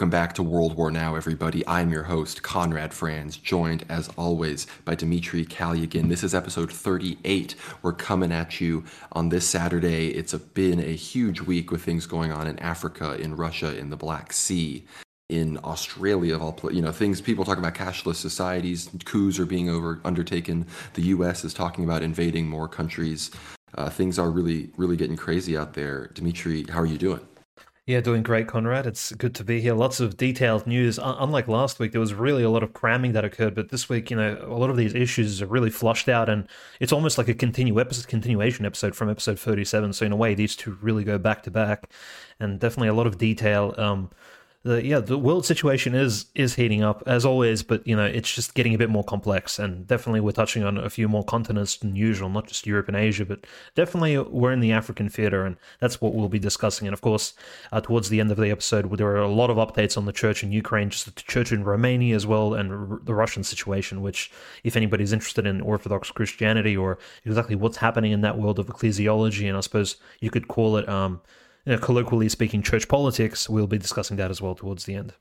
Welcome back to World War Now, everybody. I'm your host, Conrad Franz, joined as always by Dmitry Kalyagin. This is episode 38. We're coming at you on this Saturday. It's a, been a huge week with things going on in Africa, in Russia, in the Black Sea, in Australia of all you know things people talk about cashless societies coups are being over undertaken the US is talking about invading more countries uh, things are really really getting crazy out there Dimitri how are you doing yeah, doing great, Conrad. It's good to be here. Lots of detailed news. Unlike last week, there was really a lot of cramming that occurred, but this week, you know, a lot of these issues are really flushed out, and it's almost like a continue episode, continuation episode from episode thirty-seven. So in a way, these two really go back to back, and definitely a lot of detail. Um, the yeah the world situation is is heating up as always but you know it's just getting a bit more complex and definitely we're touching on a few more continents than usual not just europe and asia but definitely we're in the african theater and that's what we'll be discussing. And of course uh, towards the end of the episode there are a lot of updates on the church in ukraine just the church in romania as well and r- the russian situation which if anybody's interested in orthodox christianity or exactly what's happening in that world of ecclesiology and i suppose you could call it um you know, colloquially speaking, church politics. We'll be discussing that as well towards the end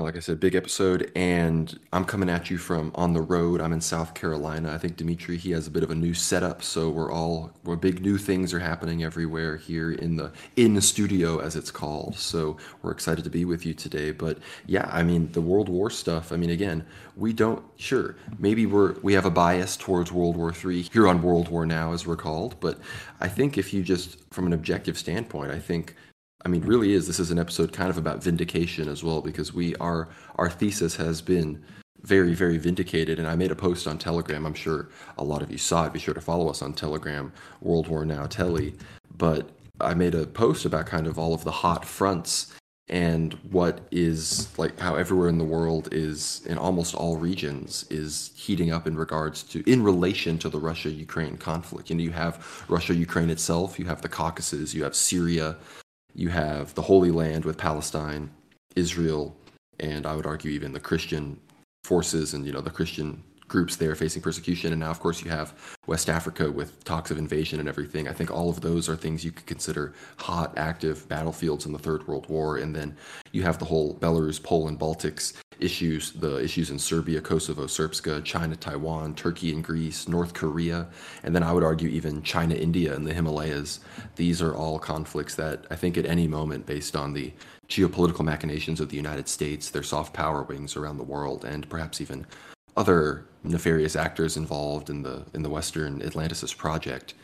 like I said, big episode, and I'm coming at you from on the road. I'm in South Carolina. I think Dimitri he has a bit of a new setup, so we're all we're big new things are happening everywhere here in the in the studio as it's called. So we're excited to be with you today. But yeah, I mean the World War stuff. I mean again, we don't sure maybe we're we have a bias towards World War Three here on World War Now as we're called, but I think if you just from an objective standpoint, I think I mean, really is this is an episode kind of about vindication as well because we are our thesis has been very very vindicated and I made a post on Telegram. I'm sure a lot of you saw it. Be sure to follow us on Telegram, World War Now Telly. But I made a post about kind of all of the hot fronts and what is like how everywhere in the world is in almost all regions is heating up in regards to in relation to the Russia Ukraine conflict. You know, you have Russia Ukraine itself, you have the Caucasus, you have Syria, you have the Holy Land with Palestine, Israel, and I would argue even the Christian forces and you know the Christian groups there facing persecution. And now, of course, you have West Africa with talks of invasion and everything. I think all of those are things you could consider hot, active battlefields in the Third World War. And then you have the whole Belarus, Poland, Baltics issues, the issues in Serbia, Kosovo, Serbska, China, Taiwan, Turkey and Greece, North Korea, and then I would argue even China, India, and the Himalayas. These are all conflicts that I think at any moment, based on the geopolitical machinations of the United States, their soft power wings around the world, and perhaps even other nefarious actors involved in the in the Western Atlanticist project.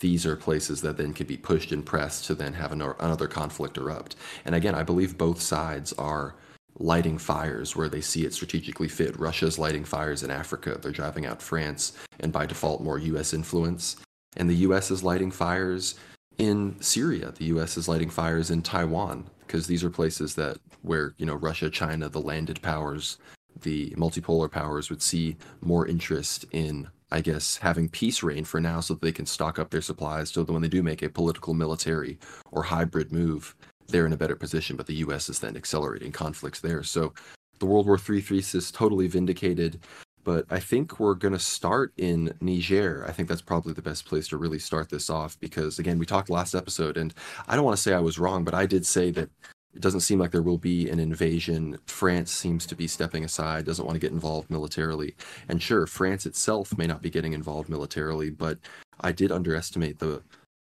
These are places that then could be pushed and pressed to then have another conflict erupt. And again, I believe both sides are lighting fires where they see it strategically fit. Russia's lighting fires in Africa. They're driving out France and by default more US influence. And the US is lighting fires in Syria. The US is lighting fires in Taiwan because these are places that where, you know, Russia, China, the landed powers the multipolar powers would see more interest in, I guess, having peace reign for now so that they can stock up their supplies so that when they do make a political, military, or hybrid move, they're in a better position. But the U.S. is then accelerating conflicts there. So the World War III thesis totally vindicated. But I think we're going to start in Niger. I think that's probably the best place to really start this off because, again, we talked last episode, and I don't want to say I was wrong, but I did say that it doesn't seem like there will be an invasion. France seems to be stepping aside, doesn't want to get involved militarily. And sure, France itself may not be getting involved militarily, but I did underestimate the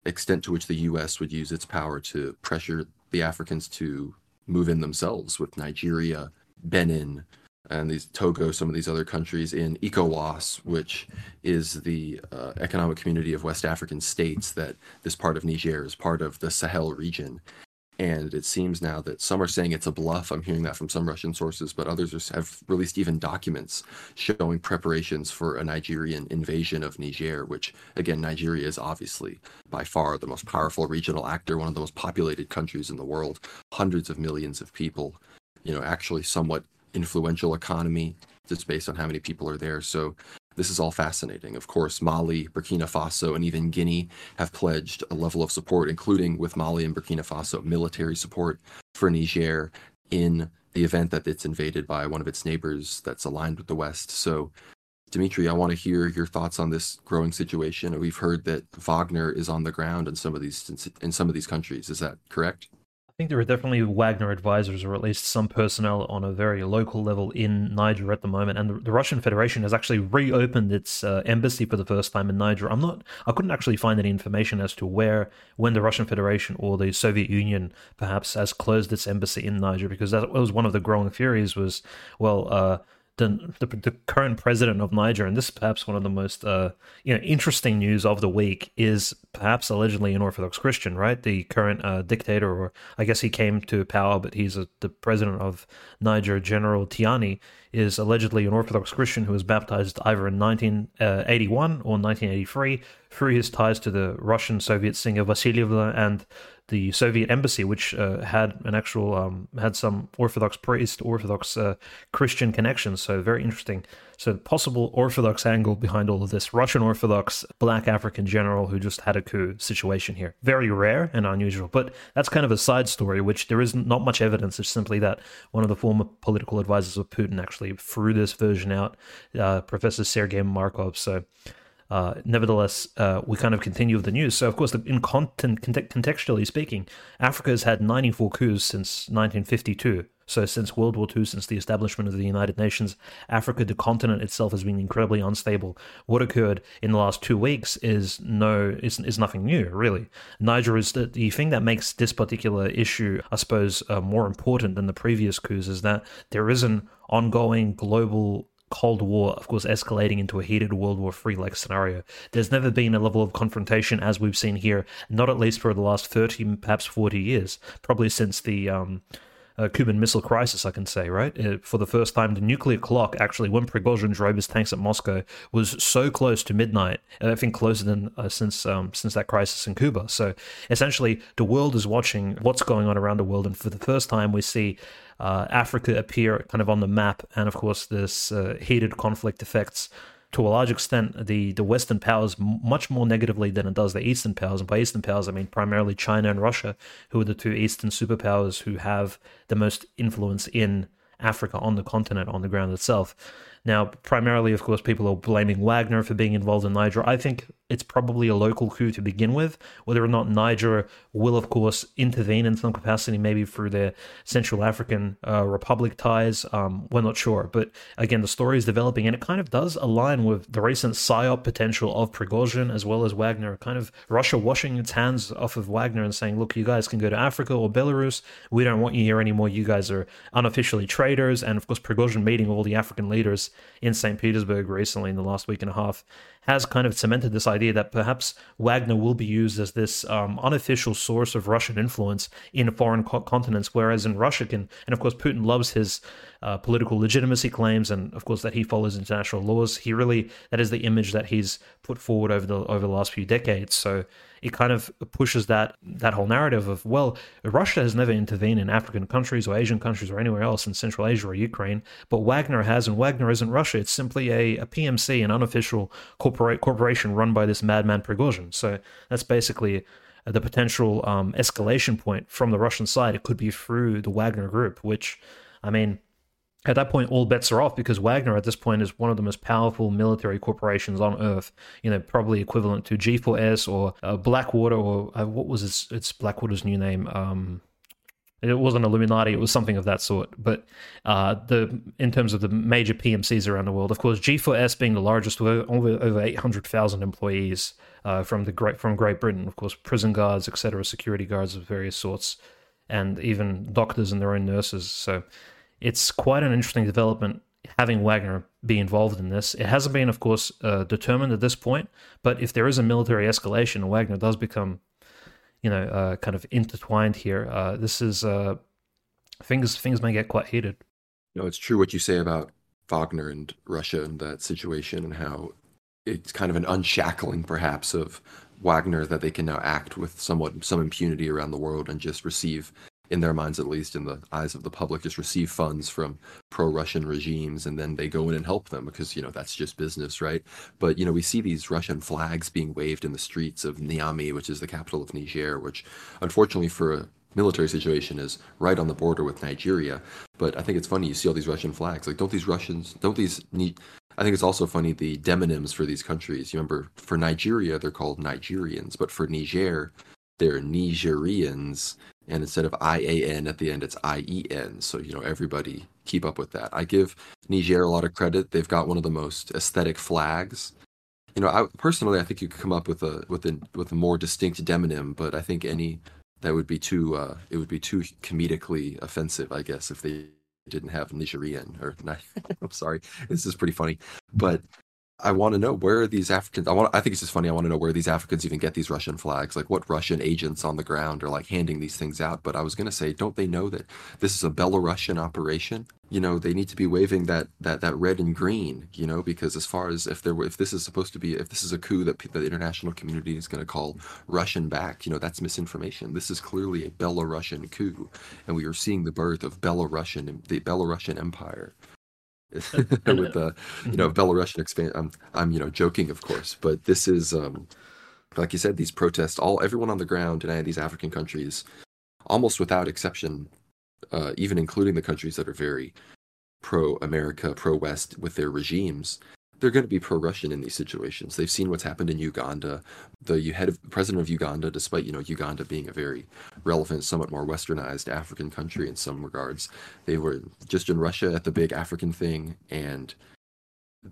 extent to which the US would use its power to pressure the Africans to move in themselves with Nigeria, Benin, and these Togo, some of these other countries in ECOWAS, which is the uh, economic community of West African states that this part of Niger is part of the Sahel region. And it seems now that some are saying it's a bluff. I'm hearing that from some Russian sources, but others have released even documents showing preparations for a Nigerian invasion of Niger, which, again, Nigeria is obviously by far the most powerful regional actor, one of the most populated countries in the world, hundreds of millions of people, you know, actually somewhat influential economy just based on how many people are there. So this is all fascinating. Of course, Mali, Burkina Faso, and even Guinea have pledged a level of support, including with Mali and Burkina Faso, military support for Niger in the event that it's invaded by one of its neighbors that's aligned with the West. So, Dimitri, I want to hear your thoughts on this growing situation. We've heard that Wagner is on the ground in some of these in some of these countries. Is that correct? I think there are definitely Wagner advisors, or at least some personnel on a very local level in Niger at the moment. And the, the Russian Federation has actually reopened its uh, embassy for the first time in Niger. I'm not, I couldn't actually find any information as to where, when the Russian Federation or the Soviet Union perhaps has closed its embassy in Niger, because that was one of the growing theories. Was well, uh, the, the, the current president of Niger, and this is perhaps one of the most uh, you know interesting news of the week, is perhaps allegedly an Orthodox Christian, right? The current uh, dictator, or I guess he came to power, but he's a, the president of Niger, General Tiani, is allegedly an Orthodox Christian who was baptized either in 1981 or 1983 through his ties to the Russian Soviet singer Vasilyevna and the Soviet embassy, which uh, had an actual um, had some Orthodox priest, Orthodox uh, Christian connections. So very interesting. So possible Orthodox angle behind all of this: Russian Orthodox Black African general who just had a coup situation here. Very rare and unusual, but that's kind of a side story, which there is not much evidence. It's simply that one of the former political advisors of Putin actually threw this version out, uh, Professor Sergei Markov. So. Uh, nevertheless, uh, we kind of continue with the news. So, of course, in content, contextually speaking, Africa has had 94 coups since 1952. So, since World War II, since the establishment of the United Nations, Africa, the continent itself, has been incredibly unstable. What occurred in the last two weeks is no is, is nothing new, really. Niger is the, the thing that makes this particular issue, I suppose, uh, more important than the previous coups is that there is an ongoing global Cold War, of course, escalating into a heated World War III like scenario. There's never been a level of confrontation as we've seen here, not at least for the last 30, perhaps 40 years, probably since the. Um, uh, Cuban Missile Crisis, I can say, right? Uh, for the first time, the nuclear clock, actually, when Prigozhin drove his tanks at Moscow, was so close to midnight. Uh, I think closer than uh, since um, since that crisis in Cuba. So essentially, the world is watching what's going on around the world, and for the first time, we see uh, Africa appear kind of on the map, and of course, this uh, heated conflict affects to a large extent the the Western powers much more negatively than it does the Eastern powers. And by Eastern powers, I mean primarily China and Russia, who are the two Eastern superpowers who have the most influence in Africa on the continent, on the ground itself. Now, primarily, of course, people are blaming Wagner for being involved in Niger. I think it's probably a local coup to begin with. Whether or not Niger will, of course, intervene in some capacity, maybe through their Central African uh, Republic ties, um, we're not sure. But again, the story is developing, and it kind of does align with the recent psyop potential of Prigozhin as well as Wagner. Kind of Russia washing its hands off of Wagner and saying, "Look, you guys can go to Africa or Belarus. We don't want you here anymore. You guys are unofficially traitors." And of course, Prigozhin meeting all the African leaders in St. Petersburg recently in the last week and a half has kind of cemented this idea that perhaps Wagner will be used as this um, unofficial source of Russian influence in foreign co- continents, whereas in Russia can, and of course Putin loves his uh, political legitimacy claims, and of course that he follows international laws. He really that is the image that he's put forward over the over the last few decades. So it kind of pushes that that whole narrative of well, Russia has never intervened in African countries or Asian countries or anywhere else in Central Asia or Ukraine, but Wagner has, and Wagner isn't Russia. It's simply a, a PMC, an unofficial corporate corporation run by this madman Prigozhin. So that's basically the potential um, escalation point from the Russian side. It could be through the Wagner Group, which, I mean, at that point, all bets are off because Wagner at this point is one of the most powerful military corporations on earth. You know, probably equivalent to G4S or uh, Blackwater or uh, what was its, its Blackwater's new name? Um, it wasn't Illuminati; it was something of that sort. But uh, the in terms of the major PMCs around the world, of course, G4S being the largest with over over eight hundred thousand employees uh, from the great from Great Britain, of course, prison guards, etc., security guards of various sorts, and even doctors and their own nurses. So it's quite an interesting development having Wagner be involved in this. It hasn't been, of course, uh, determined at this point, but if there is a military escalation, and Wagner does become, you know, uh, kind of intertwined here. Uh, this is uh, things things may get quite heated. No, it's true what you say about Wagner and Russia and that situation and how it's kind of an unshackling, perhaps, of Wagner that they can now act with somewhat some impunity around the world and just receive in their minds at least in the eyes of the public just receive funds from pro-russian regimes and then they go in and help them because you know that's just business right? But you know we see these russian flags being waved in the streets of niamey which is the capital of niger which unfortunately for a military situation is right on the border with nigeria. But i think it's funny you see all these russian flags. Like don't these russians don't these need I think it's also funny the demonyms for these countries. You remember for Nigeria, they're called Nigerians, but for Niger, they're Nigerians, and instead of I A N at the end, it's I E N. So you know everybody keep up with that. I give Niger a lot of credit. They've got one of the most aesthetic flags. You know, I personally I think you could come up with a with a with a more distinct demonym, but I think any that would be too uh, it would be too comedically offensive, I guess, if they didn't have Nigerian or I'm sorry, this is pretty funny, but I want to know where are these Africans. I want. I think it's just funny. I want to know where these Africans even get these Russian flags. Like what Russian agents on the ground are like handing these things out. But I was gonna say, don't they know that this is a Belarusian operation? You know, they need to be waving that that that red and green. You know, because as far as if there if this is supposed to be if this is a coup that the international community is going to call Russian back, you know, that's misinformation. This is clearly a Belarusian coup, and we are seeing the birth of Belarusian the Belarusian Empire. with the you know Belarusian expand. I'm I'm you know joking, of course, but this is um, like you said, these protests, all everyone on the ground in any of these African countries, almost without exception, uh, even including the countries that are very pro America, pro West with their regimes, they're going to be pro-Russian in these situations. They've seen what's happened in Uganda. The head of president of Uganda, despite you know Uganda being a very relevant, somewhat more westernized African country in some regards, they were just in Russia at the big African thing, and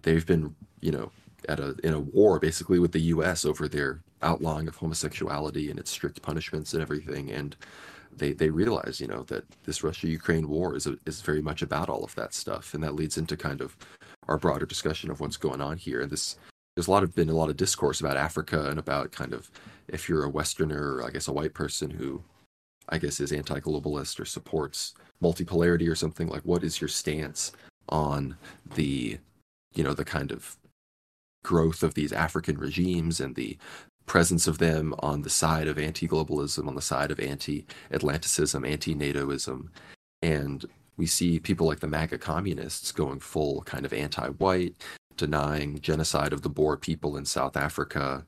they've been you know at a in a war basically with the U.S. over their outlawing of homosexuality and its strict punishments and everything, and they they realize you know that this Russia Ukraine war is a, is very much about all of that stuff, and that leads into kind of our broader discussion of what's going on here. And this there's a lot of been a lot of discourse about Africa and about kind of if you're a Westerner or I guess a white person who I guess is anti-globalist or supports multipolarity or something like what is your stance on the you know the kind of growth of these African regimes and the presence of them on the side of anti-globalism on the side of anti-Atlanticism anti-NATOism and we see people like the MAGA communists going full kind of anti white, denying genocide of the Boer people in South Africa,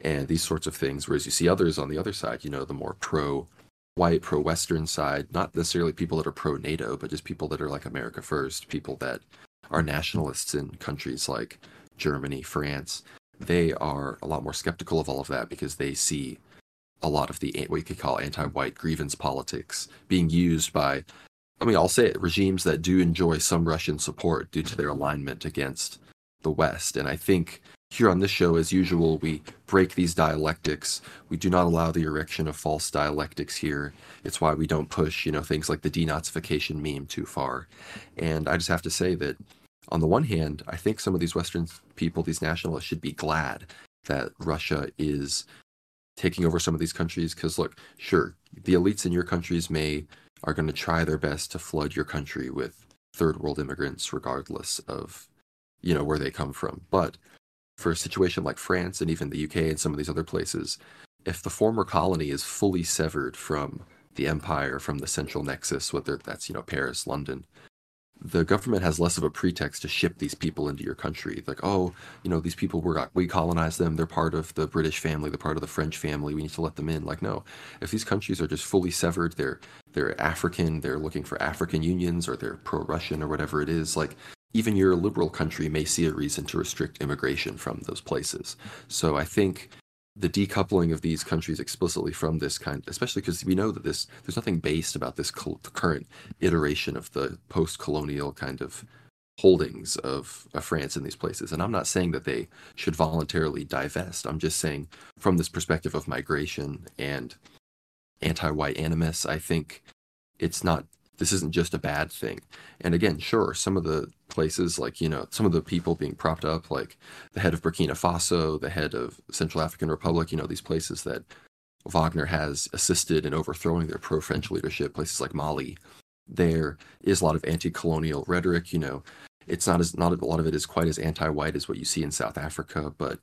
and these sorts of things. Whereas you see others on the other side, you know, the more pro white, pro Western side, not necessarily people that are pro NATO, but just people that are like America first, people that are nationalists in countries like Germany, France. They are a lot more skeptical of all of that because they see a lot of the what you could call anti-white grievance politics being used by I mean, I'll say it, regimes that do enjoy some Russian support due to their alignment against the West. And I think here on this show, as usual, we break these dialectics. We do not allow the erection of false dialectics here. It's why we don't push, you know, things like the denazification meme too far. And I just have to say that on the one hand, I think some of these Western people, these nationalists, should be glad that Russia is taking over some of these countries. Because, look, sure, the elites in your countries may are going to try their best to flood your country with third world immigrants, regardless of you know where they come from. But for a situation like France and even the UK and some of these other places, if the former colony is fully severed from the empire, from the central nexus, whether that's you know Paris, London, the government has less of a pretext to ship these people into your country. Like, oh, you know, these people were we colonized them. They're part of the British family. They're part of the French family. We need to let them in. Like, no, if these countries are just fully severed, they're they're African. They're looking for African unions, or they're pro-Russian, or whatever it is. Like, even your liberal country may see a reason to restrict immigration from those places. So I think the decoupling of these countries explicitly from this kind, especially because we know that this there's nothing based about this current iteration of the post-colonial kind of holdings of, of France in these places. And I'm not saying that they should voluntarily divest. I'm just saying from this perspective of migration and anti-white animus, I think it's not this isn't just a bad thing. And again, sure, some of the places, like, you know, some of the people being propped up, like the head of Burkina Faso, the head of Central African Republic, you know, these places that Wagner has assisted in overthrowing their pro French leadership, places like Mali, there is a lot of anti colonial rhetoric, you know. It's not as not a lot of it is quite as anti-white as what you see in South Africa, but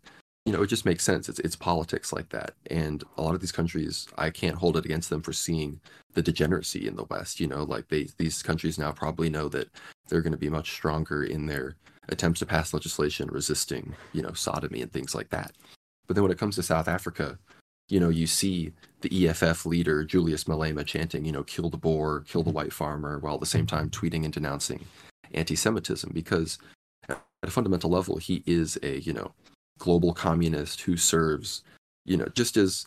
you know, it just makes sense. It's it's politics like that, and a lot of these countries, I can't hold it against them for seeing the degeneracy in the West. You know, like they these countries now probably know that they're going to be much stronger in their attempts to pass legislation resisting, you know, sodomy and things like that. But then when it comes to South Africa, you know, you see the EFF leader Julius Malema chanting, you know, "kill the Boer, kill the white farmer," while at the same time tweeting and denouncing anti-Semitism because at a fundamental level, he is a you know global communist who serves, you know, just as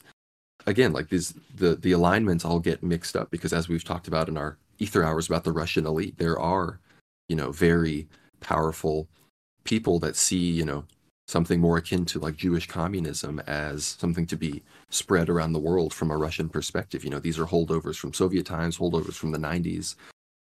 again, like these the the alignments all get mixed up because as we've talked about in our Aether Hours about the Russian elite, there are, you know, very powerful people that see, you know, something more akin to like Jewish communism as something to be spread around the world from a Russian perspective. You know, these are holdovers from Soviet times, holdovers from the 90s.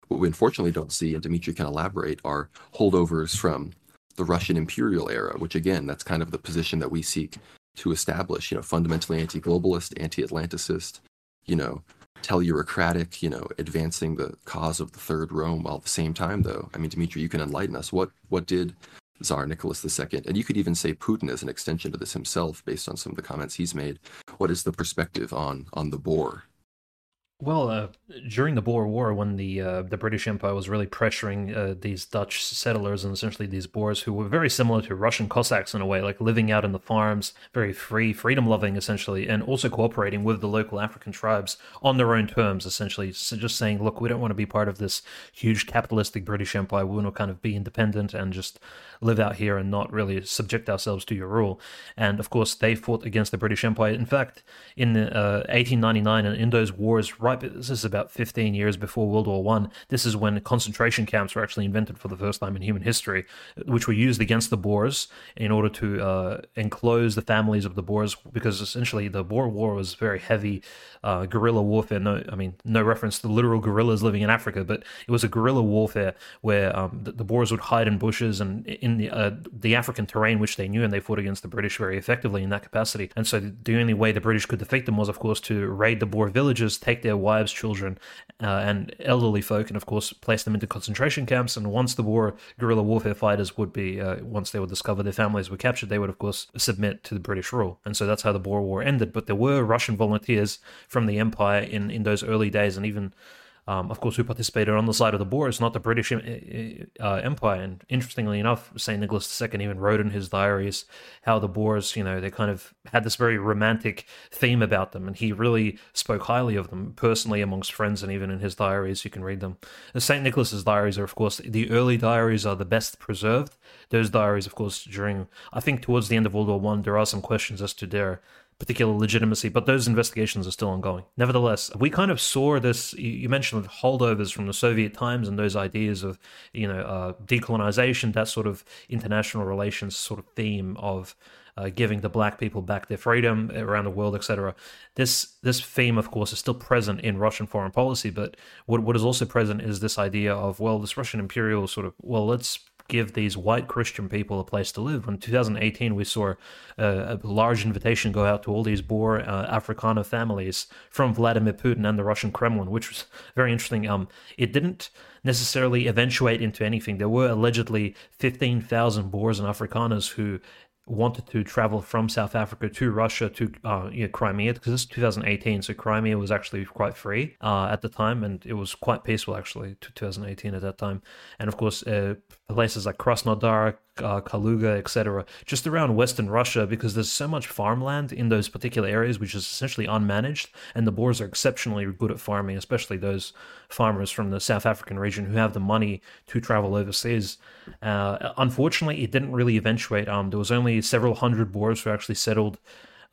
What we unfortunately don't see, and Dimitri can elaborate, are holdovers from the Russian imperial era, which again, that's kind of the position that we seek to establish, you know, fundamentally anti-globalist, anti-Atlanticist, you know, tellurocratic, you know, advancing the cause of the Third Rome while at the same time though. I mean, Dimitri, you can enlighten us. What what did Tsar Nicholas II, and you could even say Putin as an extension to this himself based on some of the comments he's made. What is the perspective on on the Boer? Well, uh, during the Boer War, when the uh, the British Empire was really pressuring uh, these Dutch settlers and essentially these Boers, who were very similar to Russian Cossacks in a way, like living out in the farms, very free, freedom loving essentially, and also cooperating with the local African tribes on their own terms, essentially. So just saying, look, we don't want to be part of this huge capitalistic British Empire. We want to kind of be independent and just live out here and not really subject ourselves to your rule. And of course, they fought against the British Empire. In fact, in 1899 uh, and in those wars, right, this is about 15 years before World War One. This is when concentration camps were actually invented for the first time in human history, which were used against the Boers in order to uh, enclose the families of the Boers, because essentially the Boer War was very heavy uh, guerrilla warfare. No, I mean no reference to literal guerrillas living in Africa, but it was a guerrilla warfare where um, the, the Boers would hide in bushes and in in the uh, the African terrain, which they knew, and they fought against the British very effectively in that capacity. And so the only way the British could defeat them was, of course, to raid the Boer villages, take their wives, children, uh, and elderly folk, and of course place them into concentration camps. And once the war guerrilla warfare fighters would be, uh, once they would discover their families were captured, they would of course submit to the British rule. And so that's how the Boer War ended. But there were Russian volunteers from the empire in in those early days, and even um, of course, who participated on the side of the Boers, not the British uh, uh, Empire. And interestingly enough, St. Nicholas II even wrote in his diaries how the Boers, you know, they kind of had this very romantic theme about them. And he really spoke highly of them personally amongst friends and even in his diaries. You can read them. The St. Nicholas's diaries are, of course, the early diaries are the best preserved. Those diaries, of course, during, I think towards the end of World War One, there are some questions as to their particular legitimacy, but those investigations are still ongoing. Nevertheless, we kind of saw this. You mentioned holdovers from the Soviet times and those ideas of, you know, uh, decolonization, that sort of international relations sort of theme of uh, giving the black people back their freedom around the world, etc. This this theme, of course, is still present in Russian foreign policy, but what what is also present is this idea of well, this Russian imperial sort of well, let's give these white Christian people a place to live. In 2018, we saw a, a large invitation go out to all these Boer uh, Afrikaner families from Vladimir Putin and the Russian Kremlin, which was very interesting. Um, it didn't necessarily eventuate into anything. There were allegedly 15,000 Boers and Afrikaners who wanted to travel from South Africa to Russia to uh, you know, Crimea because this is 2018, so Crimea was actually quite free uh, at the time, and it was quite peaceful actually to 2018 at that time. And of course, uh, places like Krasnodar, uh, Kaluga, etc., just around Western Russia, because there's so much farmland in those particular areas, which is essentially unmanaged, and the Boers are exceptionally good at farming, especially those farmers from the South African region who have the money to travel overseas. Uh, unfortunately, it didn't really eventuate. Um, there was only several hundred Boers who actually settled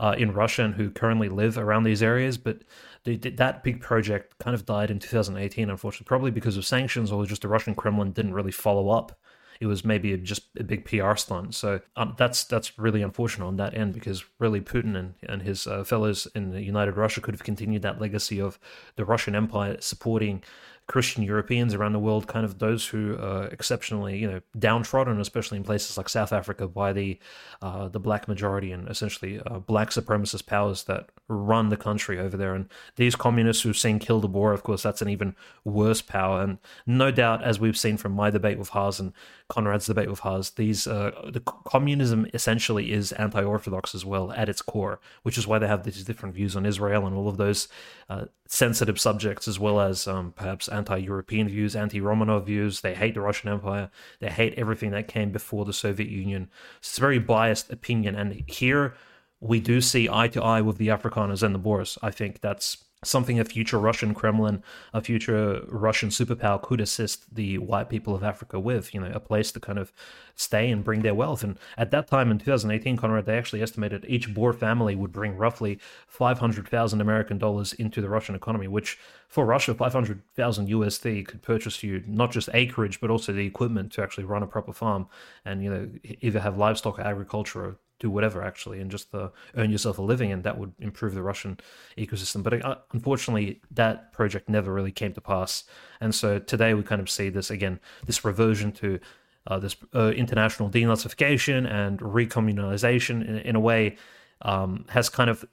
uh, in Russia and who currently live around these areas, but they, that big project kind of died in 2018, unfortunately, probably because of sanctions or just the Russian Kremlin didn't really follow up it was maybe just a big PR stunt. So um, that's that's really unfortunate on that end because really Putin and and his uh, fellows in the United Russia could have continued that legacy of the Russian Empire supporting Christian Europeans around the world, kind of those who are exceptionally, you know, downtrodden, especially in places like South Africa, by the uh, the black majority and essentially uh, black supremacist powers that run the country over there. And these communists who've seen kill the Boer, of course, that's an even worse power. And no doubt, as we've seen from my debate with Haz and Conrad's debate with Haz, these uh, the communism essentially is anti-orthodox as well at its core, which is why they have these different views on Israel and all of those uh, sensitive subjects, as well as um, perhaps anti-European views, anti-Romanov views. They hate the Russian Empire. They hate everything that came before the Soviet Union. It's a very biased opinion, and here we do see eye to eye with the Afrikaners and the Boers. I think that's something a future Russian Kremlin, a future Russian superpower could assist the white people of Africa with, you know, a place to kind of stay and bring their wealth. And at that time in 2018, Conrad, they actually estimated each Boer family would bring roughly 500,000 American dollars into the Russian economy, which for Russia, 500,000 USD could purchase you not just acreage, but also the equipment to actually run a proper farm and, you know, either have livestock, agriculture, or do whatever actually and just uh, earn yourself a living and that would improve the russian ecosystem. But uh, unfortunately that project never really came to pass. And so today we kind of see this again this reversion to uh, this uh, international denazification and recommunalization in, in a way um, has kind of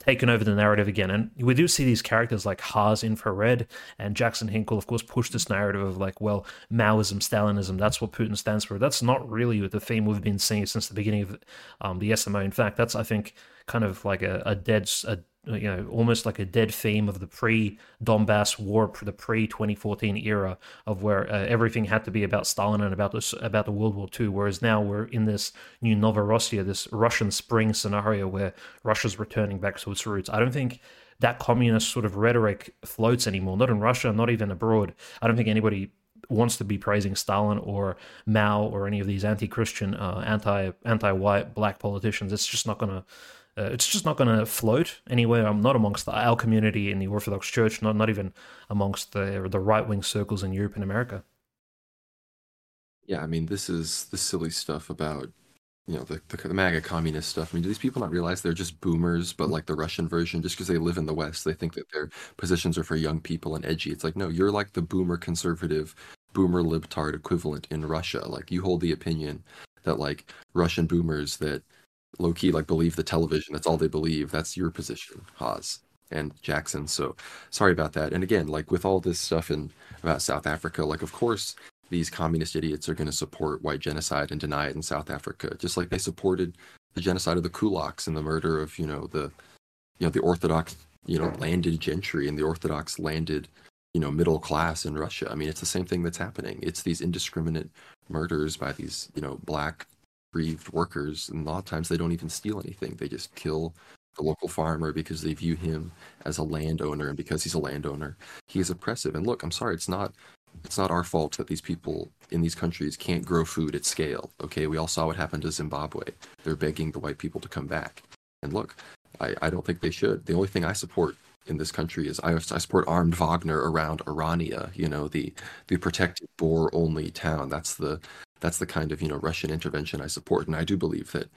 taken over the narrative again. And we do see these characters like Haz Infrared and Jackson Hinkle, of course, push this narrative of like, well, Maoism, Stalinism, that's what Putin stands for. That's not really the theme we've been seeing since the beginning of um, the SMO. In fact, that's, I think, kind of like a, a dead, a you know, almost like a dead theme of the pre Donbass war, the pre 2014 era of where uh, everything had to be about Stalin and about this, about the World War II. Whereas now we're in this new Novorossiya, this Russian spring scenario where Russia's returning back to its roots. I don't think that communist sort of rhetoric floats anymore, not in Russia, not even abroad. I don't think anybody wants to be praising Stalin or Mao or any of these anti-Christian, uh, anti anti-white black politicians. It's just not going to uh, it's just not going to float anywhere. I'm not amongst the, our community in the Orthodox Church, not not even amongst the the right wing circles in Europe and America. Yeah, I mean, this is the silly stuff about you know the, the, the MAGA communist stuff. I mean, do these people not realize they're just boomers, but like the Russian version? Just because they live in the West, they think that their positions are for young people and edgy. It's like no, you're like the boomer conservative, boomer libtard equivalent in Russia. Like you hold the opinion that like Russian boomers that low key like believe the television. That's all they believe. That's your position, Haz and Jackson. So sorry about that. And again, like with all this stuff in about South Africa, like of course these communist idiots are going to support white genocide and deny it in South Africa, just like they supported the genocide of the kulaks and the murder of you know the you know the Orthodox you know landed gentry and the Orthodox landed you know middle class in Russia. I mean, it's the same thing that's happening. It's these indiscriminate murders by these you know black grieved workers, and a lot of times they don't even steal anything. They just kill the local farmer because they view him as a landowner, and because he's a landowner, he is oppressive. And look, I'm sorry, it's not it's not our fault that these people in these countries can't grow food at scale. Okay, we all saw what happened to Zimbabwe. They're begging the white people to come back. And look, I, I don't think they should. The only thing I support in this country is I, I support armed Wagner around Orania, you know, the the protected Boer only town. That's the that's the kind of you know Russian intervention I support, and I do believe that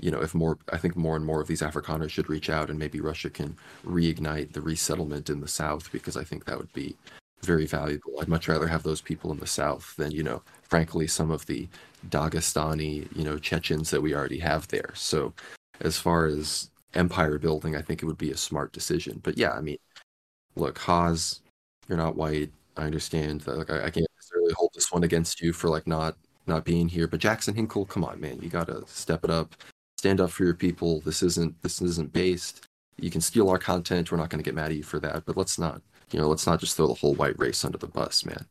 you know if more, I think more and more of these Afrikaners should reach out, and maybe Russia can reignite the resettlement in the south because I think that would be very valuable. I'd much rather have those people in the south than you know, frankly, some of the Dagestani you know Chechens that we already have there. So as far as empire building, I think it would be a smart decision. But yeah, I mean, look, Haz, you're not white. I understand that. Like, I, I can't necessarily hold this one against you for like not not being here. But Jackson Hinkle, come on, man, you gotta step it up, stand up for your people. This isn't this isn't based. You can steal our content. We're not to get mad at you for that. But let's not, you know, let's not just throw the whole white race under the bus, man.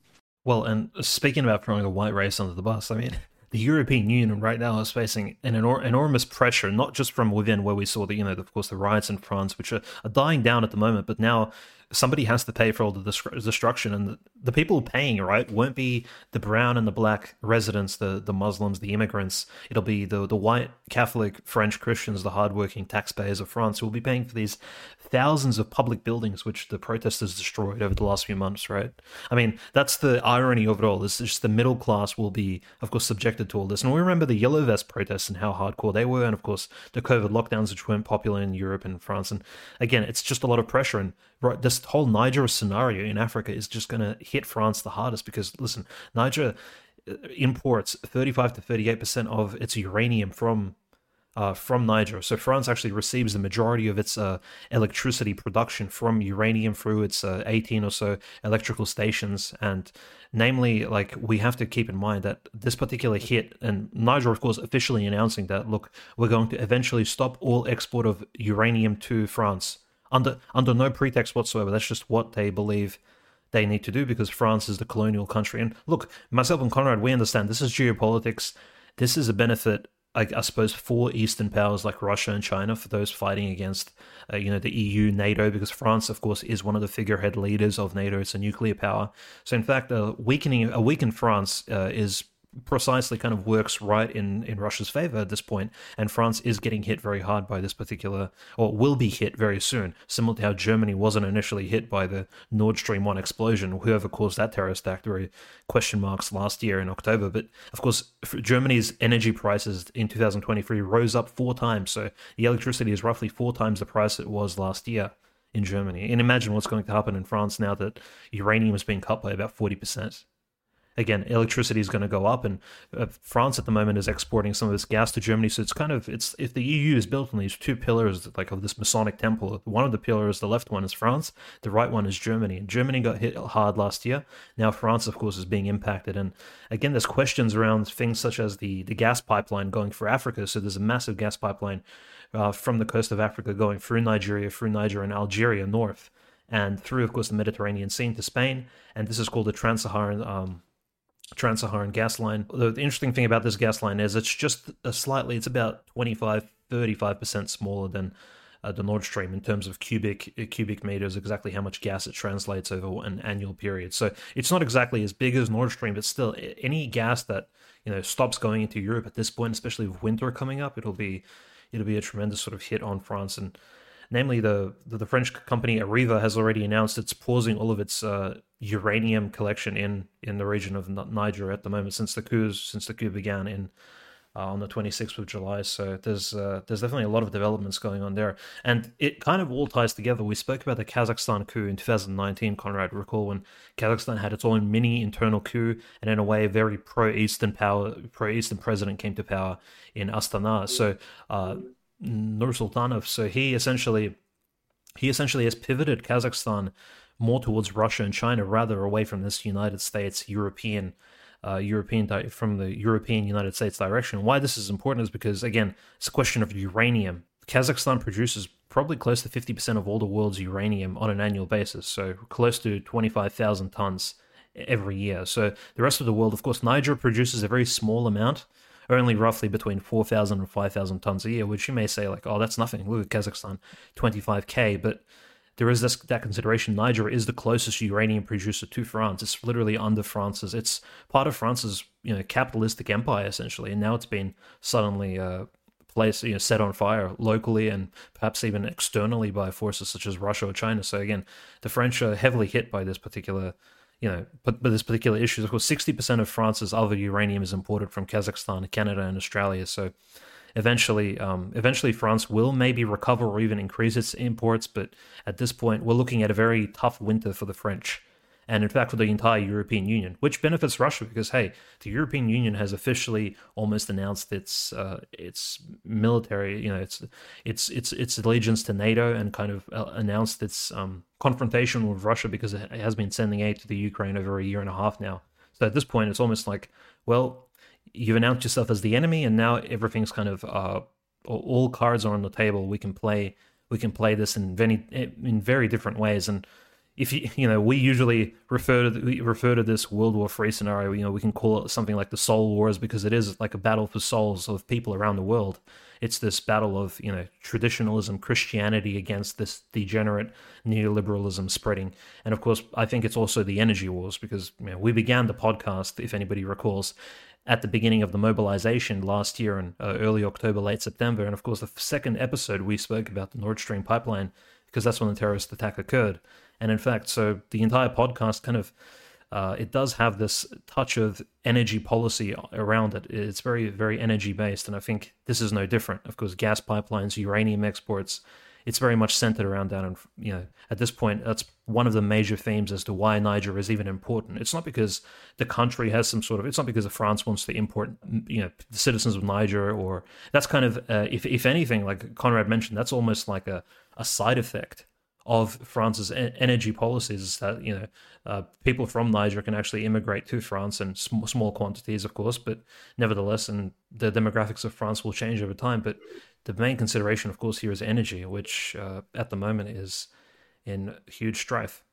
Well, and speaking about throwing the white race under the bus, I mean, the European Union right now is facing an enor- enormous pressure, not just from within, where we saw the, you know, of course, the riots in France, which are, are dying down at the moment, but now somebody has to pay for all the destruction, and the, the people paying, right, won't be the brown and the black residents, the the Muslims, the immigrants. It'll be the the white Catholic French Christians, the hardworking taxpayers of France who will be paying for these thousands of public buildings which the protesters destroyed over the last few months, right? I mean, that's the irony of it all. It's just the middle class will be, of course, subjected to all this. And we remember the Yellow Vest protests and how hardcore they were, and of course, the COVID lockdowns, which weren't popular in Europe and France. And again, it's just a lot of pressure. And right, this whole Niger scenario in Africa is just going to hit France the hardest because, listen, Niger uh, imports 35 to 38% of its uranium from uh, from Niger. So France actually receives the majority of its uh, electricity production from uranium through its uh, 18 or so electrical stations. And namely, like we have to keep in mind that this particular hit, and Niger, of course, officially announcing that, look, we're going to eventually stop all export of uranium to France under under no pretext whatsoever. That's just what they believe they need to do because France is the colonial country. And look, myself and Conrad, we understand this is geopolitics. This is a benefit I, I, suppose, for Eastern powers like Russia and China, for those fighting against, uh, you know, the EU, NATO, because France, of course, is one of the figurehead leaders of NATO. It's a nuclear power. So, in fact, a weakening, a weakened France uh, is precisely kind of works right in, in Russia's favor at this point, and France is getting hit very hard by this particular, or will be hit very soon, similar to how Germany wasn't initially hit by the Nord Stream 1 explosion. Whoever caused that terrorist act, were question marks last year in October. But of course, Germany's energy prices in 2023 rose up four times, so the electricity is roughly four times the price it was last year in Germany. And imagine what's going to happen in France now that uranium is being cut by about 40% again, electricity is going to go up, and uh, France at the moment is exporting some of this gas to Germany. So it's kind of it's if the EU is built on these two pillars, like of this Masonic temple. One of the pillars, the left one, is France. The right one is Germany. And Germany got hit hard last year. Now France, of course, is being impacted. And again, there's questions around things such as the the gas pipeline going for Africa. So there's a massive gas pipeline uh, from the coast of Africa going through Nigeria, through Niger and Algeria north and through, of course, the Mediterranean Sea to Spain. And this is called the Trans-Saharan um, Trans-Saharan gas line. The, interesting thing about this gas line is it's just a slightly, it's about 25, 35% smaller than uh, the Nord Stream in terms of cubic uh, cubic meters, exactly how much gas it translates over an annual period. So it's not exactly as big as Nord Stream, but still, any gas that you know stops going into Europe at this point, especially with winter coming up, it'll be it'll be a tremendous sort of hit on France and namely the, the, the French company Areva has already announced it's pausing all of its uh, uranium collection in in the region of Niger at the moment since the coup since the coup began in uh, on the 26th of July. So there's uh, there's definitely a lot of developments going on there, and it kind of all ties together. We spoke about the Kazakhstan coup in 2019. Conrad, recall when Kazakhstan had its own mini internal coup, and in a way, very pro-Eastern power, pro-Eastern president came to power in Astana. So uh, Nursultanov. So he essentially he essentially has pivoted Kazakhstan more towards Russia and China rather away from this United States European uh, European di- from the European United States direction. Why this is important is because again it's a question of uranium. Kazakhstan produces probably close to 50% of all the world's uranium on an annual basis, so close to 25,000 tons every year. So the rest of the world, of course, Niger produces a very small amount only roughly between 4,000 and 5,000 tons a year, which you may say, like, oh, that's nothing. Look at Kazakhstan, 25K. But there is this, that consideration. Niger is the closest uranium producer to France. It's literally under France's, it's part of France's, you know, capitalistic empire, essentially. And now it's been suddenly, uh, placed, you know, set on fire locally and perhaps even externally by forces such as Russia or China. So again, the French are heavily hit by this particular you know, but, but this particular issue, of course, 60% of France's other uranium is imported from Kazakhstan, Canada, and Australia. So eventually, um, eventually France will maybe recover or even increase its imports. But at this point, we're looking at a very tough winter for the French and in fact for the entire European Union, which benefits Russia because hey, the European Union has officially almost announced its uh, its military, you know, its its its its allegiance to NATO and kind of uh, announced its um, confrontation with Russia because it has been sending aid to the Ukraine over a year and a half now. So at this point, it's almost like, well, you've announced yourself as the enemy, and now everything's kind of uh, all cards are on the table. We can play we can play this in very in very different ways and if you you know we usually refer to the, we refer to this World War Three scenario, you know we can call it something like the Soul Wars because it is like a battle for souls of people around the world. It's this battle of you know traditionalism, Christianity against this degenerate neoliberalism spreading, and of course I think it's also the energy wars because you know, we began the podcast, if anybody recalls, at the beginning of the mobilization last year in uh, early October, late September, and of course the second episode we spoke about the Nord Stream pipeline because that's when the terrorist attack occurred. And in fact, so the entire podcast kind of uh, it does have this touch of energy policy around it. It's very, very energy based, and I think this is no different. Of course, gas pipelines, uranium exports, it's very much centered around that. And you know, at this point, that's one of the major themes as to why Niger is even important. It's not because the country has some sort of. It's not because France wants to import, you know, the citizens of Niger, or that's kind of, uh, if if anything, like Conrad mentioned, that's almost like a a side effect of France's energy policies is that you know uh, people from Niger can actually immigrate to France in sm- small quantities, of course, but nevertheless, and the demographics of France will change over time. But the main consideration, of course, here is energy, which uh, at the moment is in huge strife.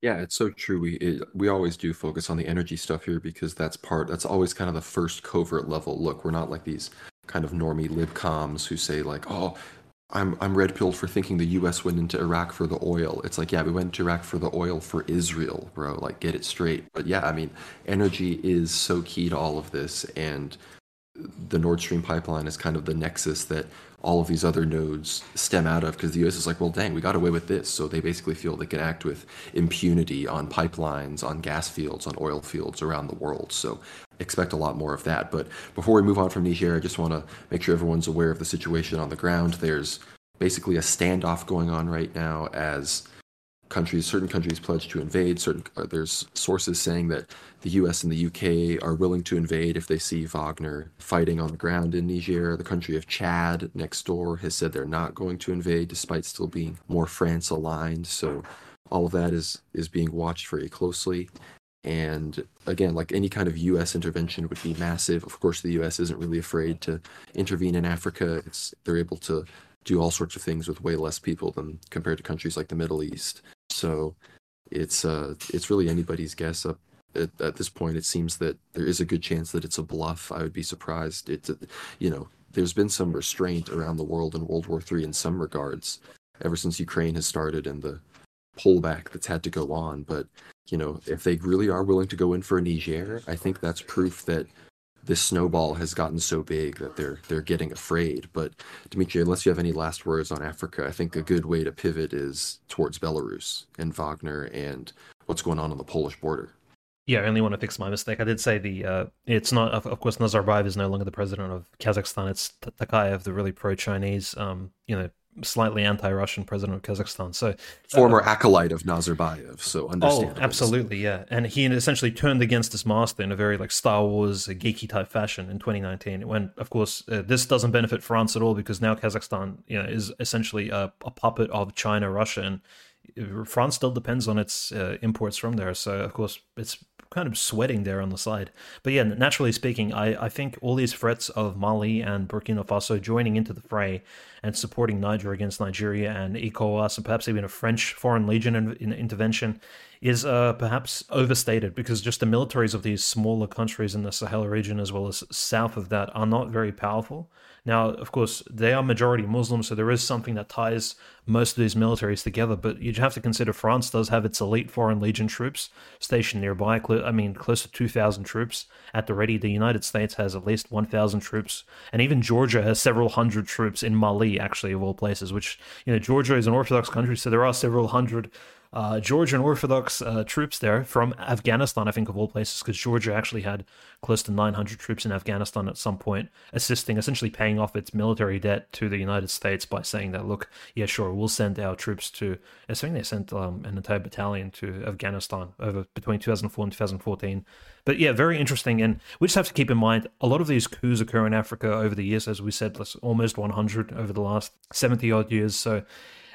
Yeah, it's so true. We it, we always do focus on the energy stuff here because that's part. That's always kind of the first covert level. Look, we're not like these kind of normie libcoms who say like, oh, I'm I'm red pilled for thinking the U.S. went into Iraq for the oil. It's like, yeah, we went to Iraq for the oil for Israel, bro. Like, get it straight. But yeah, I mean, energy is so key to all of this, and the Nord Stream pipeline is kind of the nexus that all of these other nodes stem out of because the US is like, well, dang, we got away with this. So they basically feel they can act with impunity on pipelines, on gas fields, on oil fields around the world. So expect a lot more of that. But before we move on from Niger, I just want to make sure everyone's aware of the situation on the ground. There's basically a standoff going on right now as countries, certain countries pledge to invade. Certain uh, there's sources saying that the U.S. and the U.K. are willing to invade if they see Wagner fighting on the ground in Niger. The country of Chad next door has said they're not going to invade, despite still being more France aligned. So all of that is is being watched very closely. And again, like any kind of U.S. intervention would be massive. Of course, the U.S. isn't really afraid to intervene in Africa. It's they're able to do all sorts of things with way less people than compared to countries like the Middle East. So it's uh it's really anybody's guess up at, at, this point. It seems that there is a good chance that it's a bluff. I would be surprised. It's you know there's been some restraint around the world in World War III in some regards ever since Ukraine has started and the pullback that's had to go on. But you know if they really are willing to go in for a Niger, I think that's proof that this snowball has gotten so big that they're they're getting afraid. But Dimitri, unless you have any last words on Africa, I think a good way to pivot is towards Belarus and Wagner and what's going on on the Polish border. Yeah, I only want to fix my mistake. I did say the uh, it's not of, course Nazarbayev is no longer the president of Kazakhstan. It's Tokayev, the really pro-Chinese, um, you know, slightly anti-Russian president of Kazakhstan. So former uh, acolyte of Nazarbayev. So understand. Oh, absolutely, yeah. And he essentially turned against his master in a very like Star Wars geeky type fashion in 2019. When of course uh, this doesn't benefit France at all because now Kazakhstan, you know, is essentially a, a puppet of China, Russia, and uh, France still depends on its uh, imports from there. So of course it's kind of sweating there on the side. But yeah, naturally speaking, I, I think all these threats of Mali and Burkina Faso joining into the fray and supporting Niger against Nigeria and ECOWAS and perhaps even a French Foreign Legion in, in intervention is uh, perhaps overstated because just the militaries of these smaller countries in the Sahel region as well as south of that are not very powerful. Now, of course, they are majority Muslim, so there is something that ties most of these militaries together. But you have to consider France does have its elite Foreign Legion troops stationed nearby. I mean, close to 2,000 troops at the ready. The United States has at least 1,000 troops, and even Georgia has several hundred troops in Mali, actually, of all places. Which you know, Georgia is an Orthodox country, so there are several hundred uh, Georgian Orthodox uh, troops there from Afghanistan, I think, of all places, because Georgia actually had close to 900 troops in Afghanistan at some point, assisting, essentially paying off its military debt to the United States by saying that, look, yeah, sure, we'll send our troops to, I think they sent um, an entire battalion to Afghanistan over between 2004 and 2014. But yeah, very interesting. And we just have to keep in mind a lot of these coups occur in Africa over the years, as we said, almost 100 over the last 70 odd years. So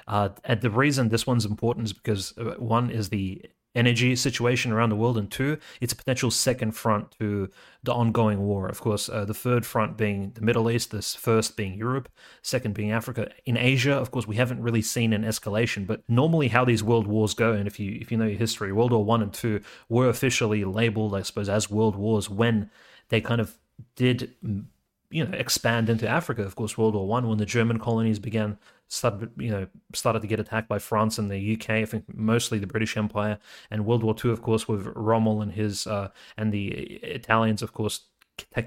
uh, and the reason this one's important is because uh, one is the energy situation around the world, and two, it's a potential second front to the ongoing war. Of course, uh, the third front being the Middle East, this first being Europe, second being Africa. In Asia, of course, we haven't really seen an escalation, but normally how these world wars go, and if you if you know your history, World War One and Two were officially labeled, I suppose, as world wars when they kind of did you know expand into Africa. Of course, World War One when the German colonies began started you know started to get attacked by France and the UK. I think mostly the British Empire and World War Two, of course, with Rommel and his uh, and the Italians, of course,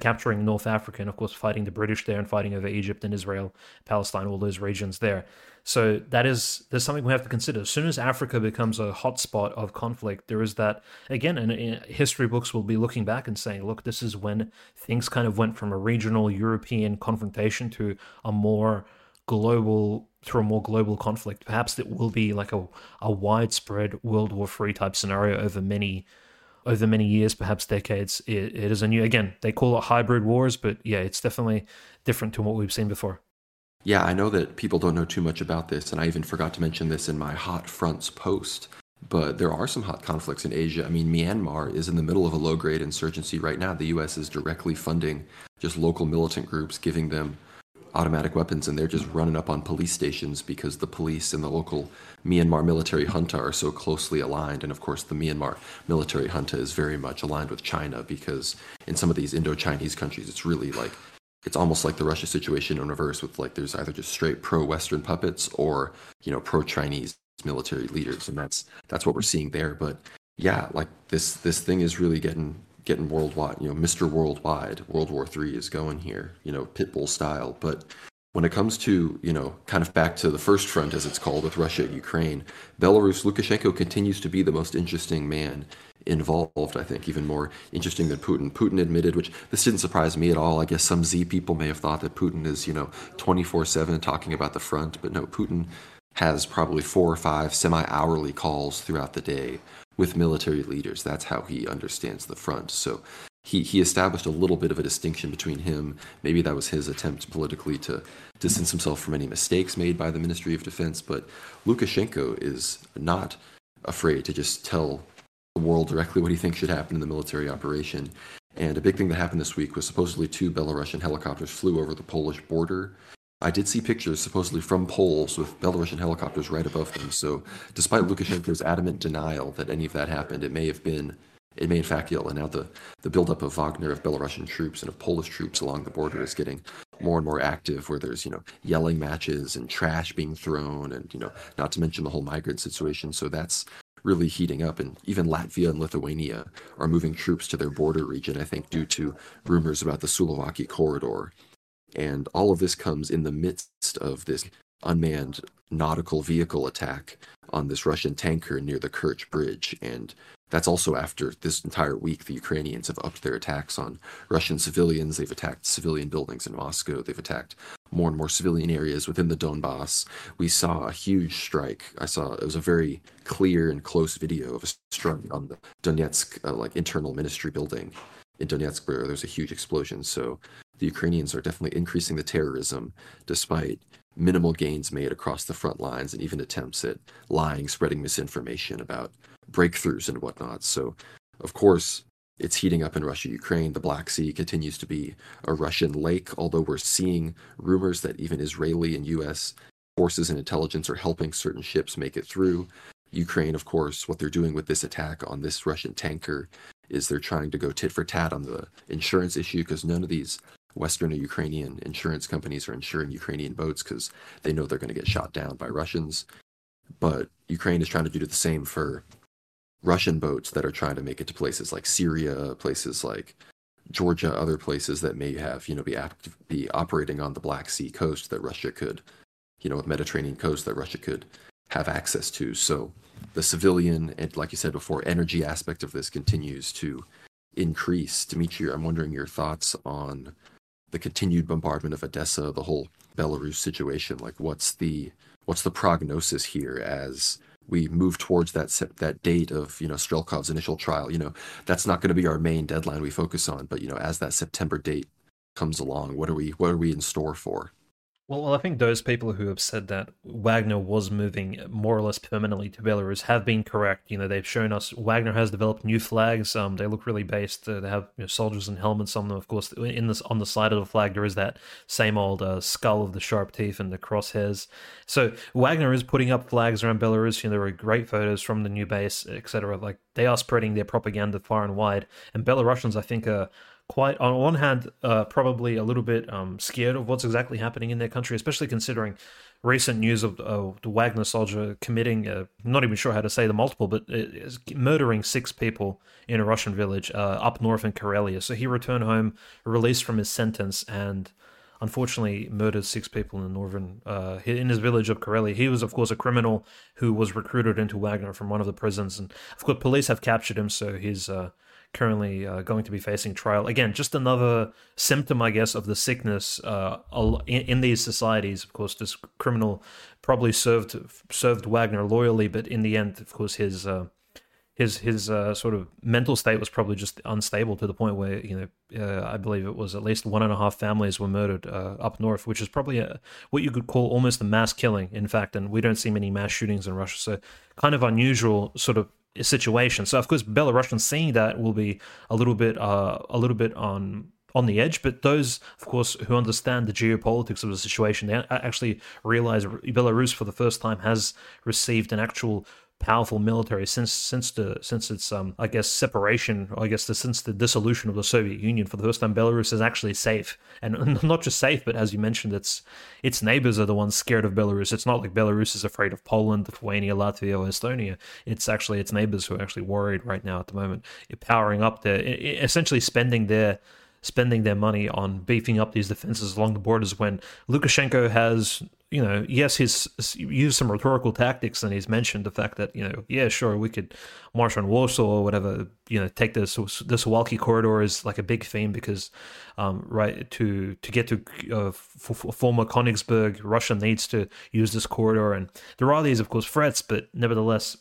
capturing North Africa and of course fighting the British there and fighting over Egypt and Israel, Palestine, all those regions there. So that is there's something we have to consider. As soon as Africa becomes a hotspot of conflict, there is that again, and uh, history books will be looking back and saying, look, this is when things kind of went from a regional European confrontation to a more global through a more global conflict. Perhaps it will be like a, a widespread World War III type scenario over many over many years, perhaps decades. It, it is a new again. They call it hybrid wars, but yeah, it's definitely different to what we've seen before. Yeah, I know that people don't know too much about this, and I even forgot to mention this in my hot fronts post. But there are some hot conflicts in Asia. I mean, Myanmar is in the middle of a low grade insurgency right now. The U.S. is directly funding just local militant groups, giving them automatic weapons, and they're just running up on police stations because the police and the local Myanmar military junta are so closely aligned. And of course, the Myanmar military junta is very much aligned with China because in some of these Indo Chinese countries, it's really like it's almost like the Russia situation in reverse with like there's either just straight pro-Western puppets or you know pro-Chinese military leaders, and that's that's what we're seeing there. But yeah, like this this thing is really getting getting worldwide. You know, Mr. Worldwide, World War Three is going here. You know, Pitbull style. But when it comes to you know kind of back to the first front as it's called with Russia Ukraine, Belarus Lukashenko continues to be the most interesting man involved, I think, even more interesting than Putin. Putin admitted, which this didn't surprise me at all. I guess some Z people may have thought that Putin is, you know, 24 7 talking about the front, but no, Putin has probably four or five semi hourly calls throughout the day with military leaders. That's how he understands the front. So he, he established a little bit of a distinction between him. Maybe that was his attempt politically to distance himself from any mistakes made by the Ministry of Defense. But Lukashenko is not afraid to just tell the world directly what he thinks should happen in the military operation. And a big thing that happened this week was supposedly two Belarusian helicopters flew over the Polish border. I did see pictures supposedly from Poles with Belarusian helicopters right above them. So, despite Lukashenko's adamant denial that any of that happened, it may have been, it may in fact be. And now the, the buildup of Wagner, of Belarusian troops, and of Polish troops along the border is getting more and more active, where there's, you know, yelling matches and trash being thrown, and, you know, not to mention the whole migrant situation. So, that's really heating up. And even Latvia and Lithuania are moving troops to their border region, I think, due to rumors about the Suwalki corridor. And all of this comes in the midst of this unmanned nautical vehicle attack on this Russian tanker near the Kerch Bridge. And that's also after this entire week, the Ukrainians have upped their attacks on Russian civilians. They've attacked civilian buildings in Moscow. They've attacked more and more civilian areas within the Donbass. We saw a huge strike. I saw it was a very clear and close video of a strike on the Donetsk uh, like internal ministry building in Donetsk where there's a huge explosion. So the Ukrainians are definitely increasing the terrorism despite minimal gains made across the front lines and even attempts at lying, spreading misinformation about breakthroughs and whatnot. So, of course, it's heating up in Russia, Ukraine. The Black Sea continues to be a Russian lake, although we're seeing rumors that even Israeli and U.S. forces and intelligence are helping certain ships make it through. Ukraine, of course, what they're doing with this attack on this Russian tanker is they're trying to go tit for tat on the insurance issue because none of these Western or Ukrainian insurance companies are insuring Ukrainian boats because they know they're going to get shot down by Russians. But Ukraine is trying to do the same for Russian boats that are trying to make it to places like Syria, places like Georgia, other places that may have, you know, be active, be operating on the Black Sea coast that Russia could, you know, Mediterranean coast that Russia could have access to. So the civilian and, like you said before, energy aspect of this continues to increase. Dimitri, I'm wondering your thoughts on the continued bombardment of Odessa, the whole Belarus situation. Like, what's the what's the prognosis here as we move towards that set, that date of you know Strelkov's initial trial. You know that's not going to be our main deadline we focus on, but you know as that September date comes along, what are we what are we in store for? Well, I think those people who have said that Wagner was moving more or less permanently to Belarus have been correct. You know, they've shown us Wagner has developed new flags. Um, they look really based. Uh, they have you know, soldiers and helmets on them. Of course, in this on the side of the flag there is that same old uh, skull of the sharp teeth and the crosshairs. So Wagner is putting up flags around Belarus. You know, there are great photos from the new base, etc. Like they are spreading their propaganda far and wide. And Belarusians, I think, are quite on one hand uh, probably a little bit um, scared of what's exactly happening in their country especially considering recent news of uh, the wagner soldier committing uh, not even sure how to say the multiple but murdering six people in a russian village uh, up north in karelia so he returned home released from his sentence and unfortunately murdered six people in the northern uh, in his village of Karelia. He was, of course, a criminal who was recruited into Wagner from one of the prisons, and of course, police have captured him. So he's uh, currently uh, going to be facing trial. Again, just another symptom, I guess, of the sickness uh, in, in, these societies. Of course, this criminal probably served served Wagner loyally, but in the end, of course, his uh, his his uh, sort of mental state was probably just unstable to the point where you know uh, I believe it was at least one and a half families were murdered uh, up north, which is probably a, what you could call almost a mass killing, in fact. And we don't see many mass shootings in Russia, so kind of unusual sort of situation. So of course, Belarusians seeing that will be a little bit uh, a little bit on on the edge. But those, of course, who understand the geopolitics of the situation, they actually realize Belarus for the first time has received an actual powerful military since since the since its um I guess separation or I guess the, since the dissolution of the Soviet Union for the first time Belarus is actually safe. And not just safe but as you mentioned its its neighbors are the ones scared of Belarus. It's not like Belarus is afraid of Poland Lithuania Latvia or Estonia. It's actually its neighbors who are actually worried right now at the moment You're powering up their essentially spending their spending their money on beefing up these defenses along the borders when Lukashenko has, you know, yes, he's used some rhetorical tactics and he's mentioned the fact that, you know, yeah, sure, we could march on Warsaw or whatever, you know, take this this Suwalki corridor is like a big theme because, um, right, to to get to uh, f- former Königsberg, Russia needs to use this corridor, and there are these, of course, threats, but nevertheless,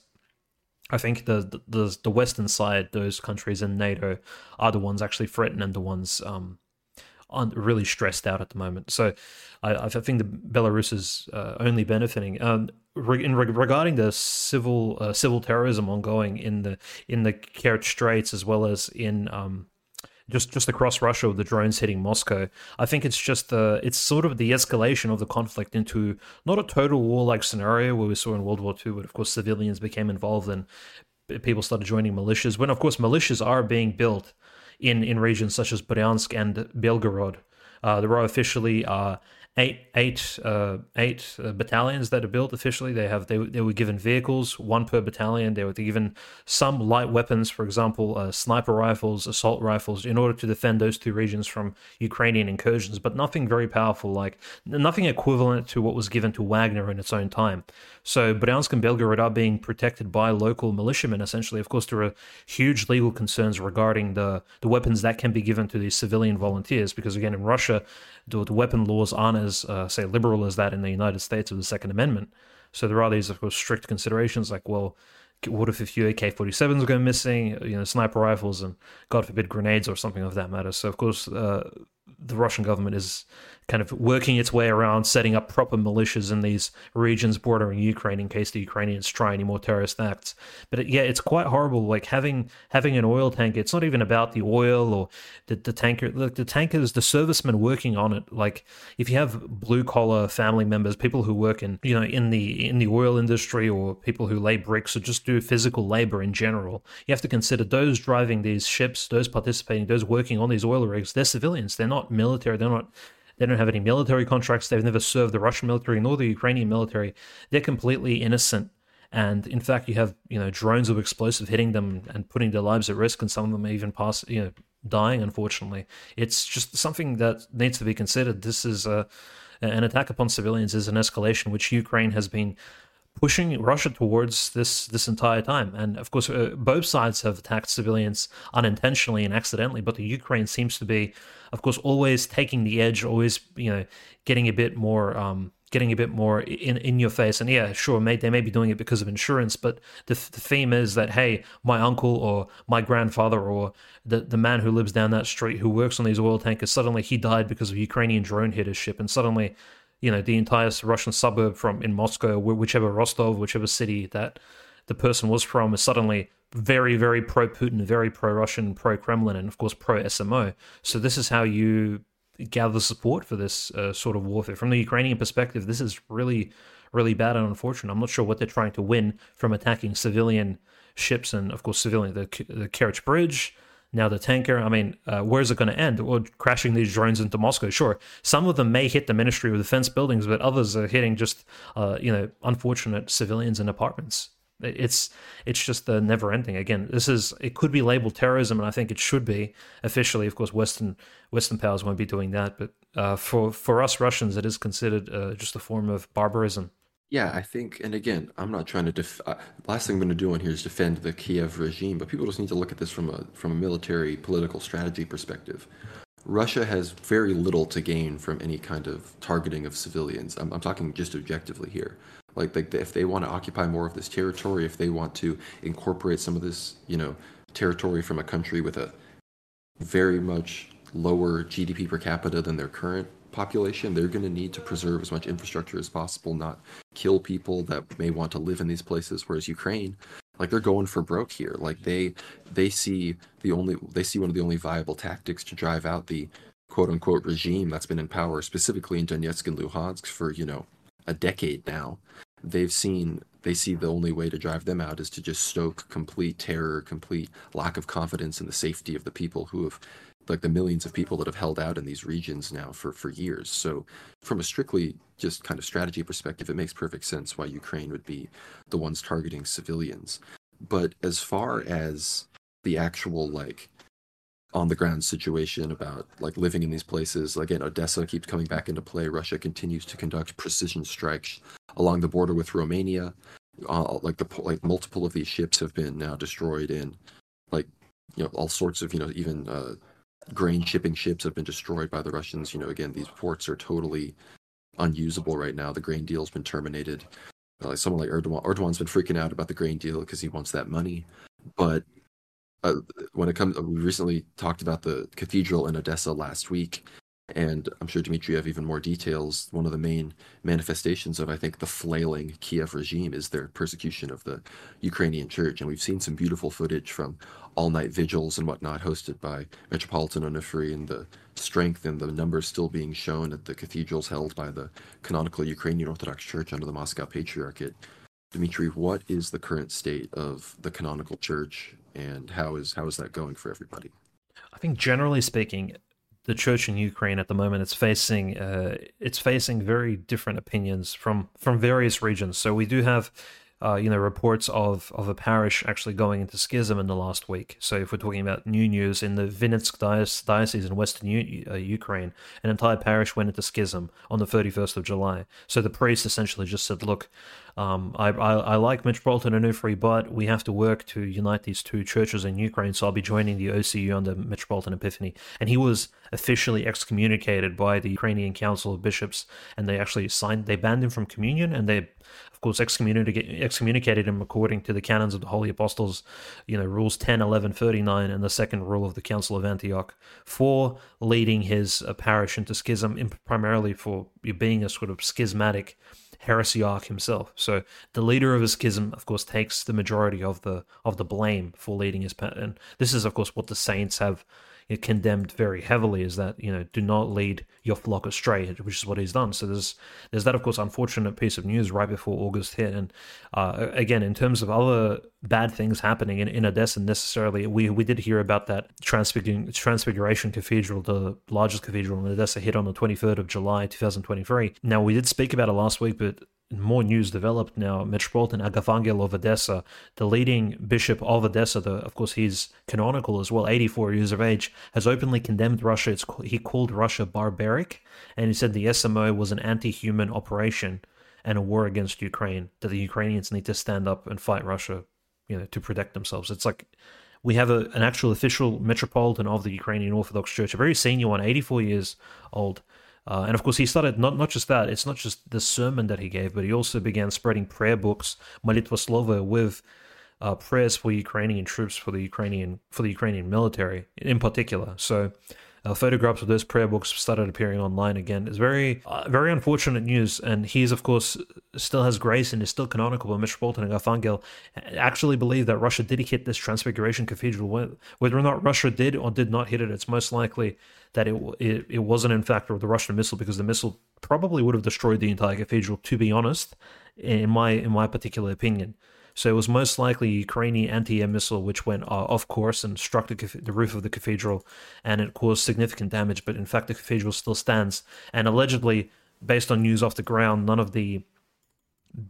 I think the, the the Western side, those countries in NATO, are the ones actually threatened and the ones um, aren't really stressed out at the moment. So I, I think the Belarus is uh, only benefiting. Um, in regarding the civil uh, civil terrorism ongoing in the in the Kerch Straits as well as in um, just just across Russia with the drones hitting Moscow. I think it's just the it's sort of the escalation of the conflict into not a total war like scenario where we saw in World War II, but of course civilians became involved and people started joining militias. When of course militias are being built in in regions such as Bryansk and Belgorod. Uh, there are officially uh, eight eight uh, eight uh, battalions that are built officially. They have they they were given vehicles, one per battalion. They were given some light weapons, for example, uh, sniper rifles, assault rifles, in order to defend those two regions from Ukrainian incursions. But nothing very powerful, like nothing equivalent to what was given to Wagner in its own time. So Bryansk and Belgorod are being protected by local militiamen. Essentially, of course, there are huge legal concerns regarding the the weapons that can be given to these civilian volunteers, because again, in Russia, the, the weapon laws aren't as uh, say liberal as that in the United States with the Second Amendment. So there are these of course strict considerations like well. What if a few AK-47s go missing? You know, sniper rifles and God forbid grenades or something of that matter. So of course, uh, the Russian government is kind of working its way around setting up proper militias in these regions bordering Ukraine in case the Ukrainians try any more terrorist acts. But it, yeah, it's quite horrible. Like having having an oil tanker. It's not even about the oil or the, the tanker. Look, the tankers, the servicemen working on it. Like if you have blue collar family members, people who work in you know in the in the oil industry or people who lay bricks or just do physical labor in general, you have to consider those driving these ships, those participating, those working on these oil rigs. They're civilians. They're not military. They're not they don't have any military contracts. They've never served the Russian military nor the Ukrainian military. They're completely innocent. And in fact, you have you know drones of explosive hitting them and putting their lives at risk, and some of them even pass you know dying. Unfortunately, it's just something that needs to be considered. This is a an attack upon civilians is an escalation which Ukraine has been pushing Russia towards this this entire time. And of course, uh, both sides have attacked civilians unintentionally and accidentally, but the Ukraine seems to be, of course, always taking the edge, always you know getting a bit more. Um, getting a bit more in, in your face and yeah sure they may be doing it because of insurance but the, the theme is that hey my uncle or my grandfather or the, the man who lives down that street who works on these oil tankers suddenly he died because of ukrainian drone hit his ship and suddenly you know the entire Russian suburb from in Moscow, whichever Rostov, whichever city that the person was from, is suddenly very, very pro Putin, very pro Russian, pro Kremlin, and of course pro SMO. So this is how you gather support for this uh, sort of warfare. From the Ukrainian perspective, this is really, really bad and unfortunate. I'm not sure what they're trying to win from attacking civilian ships and, of course, civilian the the Kerch Bridge now the tanker, I mean, uh, where's it going to end? Well, crashing these drones into Moscow, sure. Some of them may hit the Ministry of Defense buildings, but others are hitting just, uh, you know, unfortunate civilians and apartments. It's it's just the never ending. Again, this is it could be labeled terrorism, and I think it should be officially. Of course, Western Western powers won't be doing that, but uh, for for us Russians, it is considered uh, just a form of barbarism. Yeah, I think, and again, I'm not trying to def. Uh, last thing I'm going to do on here is defend the Kiev regime, but people just need to look at this from a from a military political strategy perspective. Russia has very little to gain from any kind of targeting of civilians. I'm, I'm talking just objectively here. Like, like if they want to occupy more of this territory, if they want to incorporate some of this, you know, territory from a country with a very much lower GDP per capita than their current population, they're going to need to preserve as much infrastructure as possible, not kill people that may want to live in these places. Whereas Ukraine, like they're going for broke here. Like they they see the only they see one of the only viable tactics to drive out the quote unquote regime that's been in power, specifically in Donetsk and Luhansk for you know a decade now. They've seen they see the only way to drive them out is to just stoke complete terror, complete lack of confidence in the safety of the people who have like the millions of people that have held out in these regions now for for years. So from a strictly just kind of strategy perspective, it makes perfect sense why Ukraine would be the ones targeting civilians. But as far as the actual like on the ground situation about like living in these places. Again, Odessa keeps coming back into play. Russia continues to conduct precision strikes along the border with Romania. Uh, like the like multiple of these ships have been now destroyed in like you know all sorts of you know even uh, grain shipping ships have been destroyed by the Russians. You know again these ports are totally unusable right now. The grain deal's been terminated. Uh, like someone like Erdogan, Erdogan's been freaking out about the grain deal because he wants that money. But uh, when it comes, we recently talked about the cathedral in Odessa last week, and I'm sure Dimitri have even more details. One of the main manifestations of, I think, the flailing Kiev regime is their persecution of the Ukrainian church, and we've seen some beautiful footage from all-night vigils and whatnot hosted by Metropolitan Onufry, and the strength and the numbers still being shown at the cathedrals held by the canonical Ukrainian Orthodox Church under the Moscow Patriarchate. Dimitri, what is the current state of the canonical church and how is how is that going for everybody? I think generally speaking, the church in Ukraine at the moment it's facing uh, it's facing very different opinions from from various regions. So we do have uh, you know reports of of a parish actually going into schism in the last week. So if we're talking about new news in the Vinnytsk diocese in western U- uh, Ukraine, an entire parish went into schism on the 31st of July. So the priest essentially just said, "Look, um, I, I, I like Metropolitan Onufry, but we have to work to unite these two churches in Ukraine. So I'll be joining the OCU under Metropolitan Epiphany." And he was officially excommunicated by the Ukrainian Council of Bishops, and they actually signed. They banned him from communion, and they of course, excommunicated, excommunicated him according to the canons of the Holy Apostles, you know, rules 10, 11, 39, and the second rule of the Council of Antioch for leading his uh, parish into schism, primarily for being a sort of schismatic heresiarch himself. So the leader of a schism, of course, takes the majority of the of the blame for leading his. And this is, of course, what the saints have condemned very heavily is that you know do not lead your flock astray, which is what he's done. So there's there's that of course unfortunate piece of news right before August hit, and uh, again in terms of other bad things happening in, in Odessa necessarily, we we did hear about that Transfiguration, Transfiguration Cathedral, the largest cathedral in Odessa, hit on the 23rd of July 2023. Now we did speak about it last week, but more news developed now. Metropolitan Agafangel of Odessa, the leading bishop of Odessa, the, of course he's canonical as well, 84 years of age, has openly condemned Russia. It's, he called Russia barbaric, and he said the SMO was an anti-human operation and a war against Ukraine. That the Ukrainians need to stand up and fight Russia, you know, to protect themselves. It's like we have a, an actual official metropolitan of the Ukrainian Orthodox Church, a very senior one, 84 years old, uh, and of course, he started not, not just that, it's not just the sermon that he gave, but he also began spreading prayer books, Molitva Slova, with uh, prayers for Ukrainian troops, for the Ukrainian for the Ukrainian military in particular. So uh, photographs of those prayer books started appearing online again. It's very, uh, very unfortunate news. And he's, of course, still has grace and is still canonical. But Metropolitan Agafangel actually believe that Russia did hit this Transfiguration Cathedral. Whether or not Russia did or did not hit it, it's most likely that it, it, it wasn't, in fact, the Russian missile because the missile probably would have destroyed the entire cathedral, to be honest, in my, in my particular opinion. So it was most likely a Ukrainian anti-air missile which went uh, off course and struck the, the, roof of the cathedral, and it caused significant damage. But in fact, the cathedral still stands, and allegedly, based on news off the ground, none of the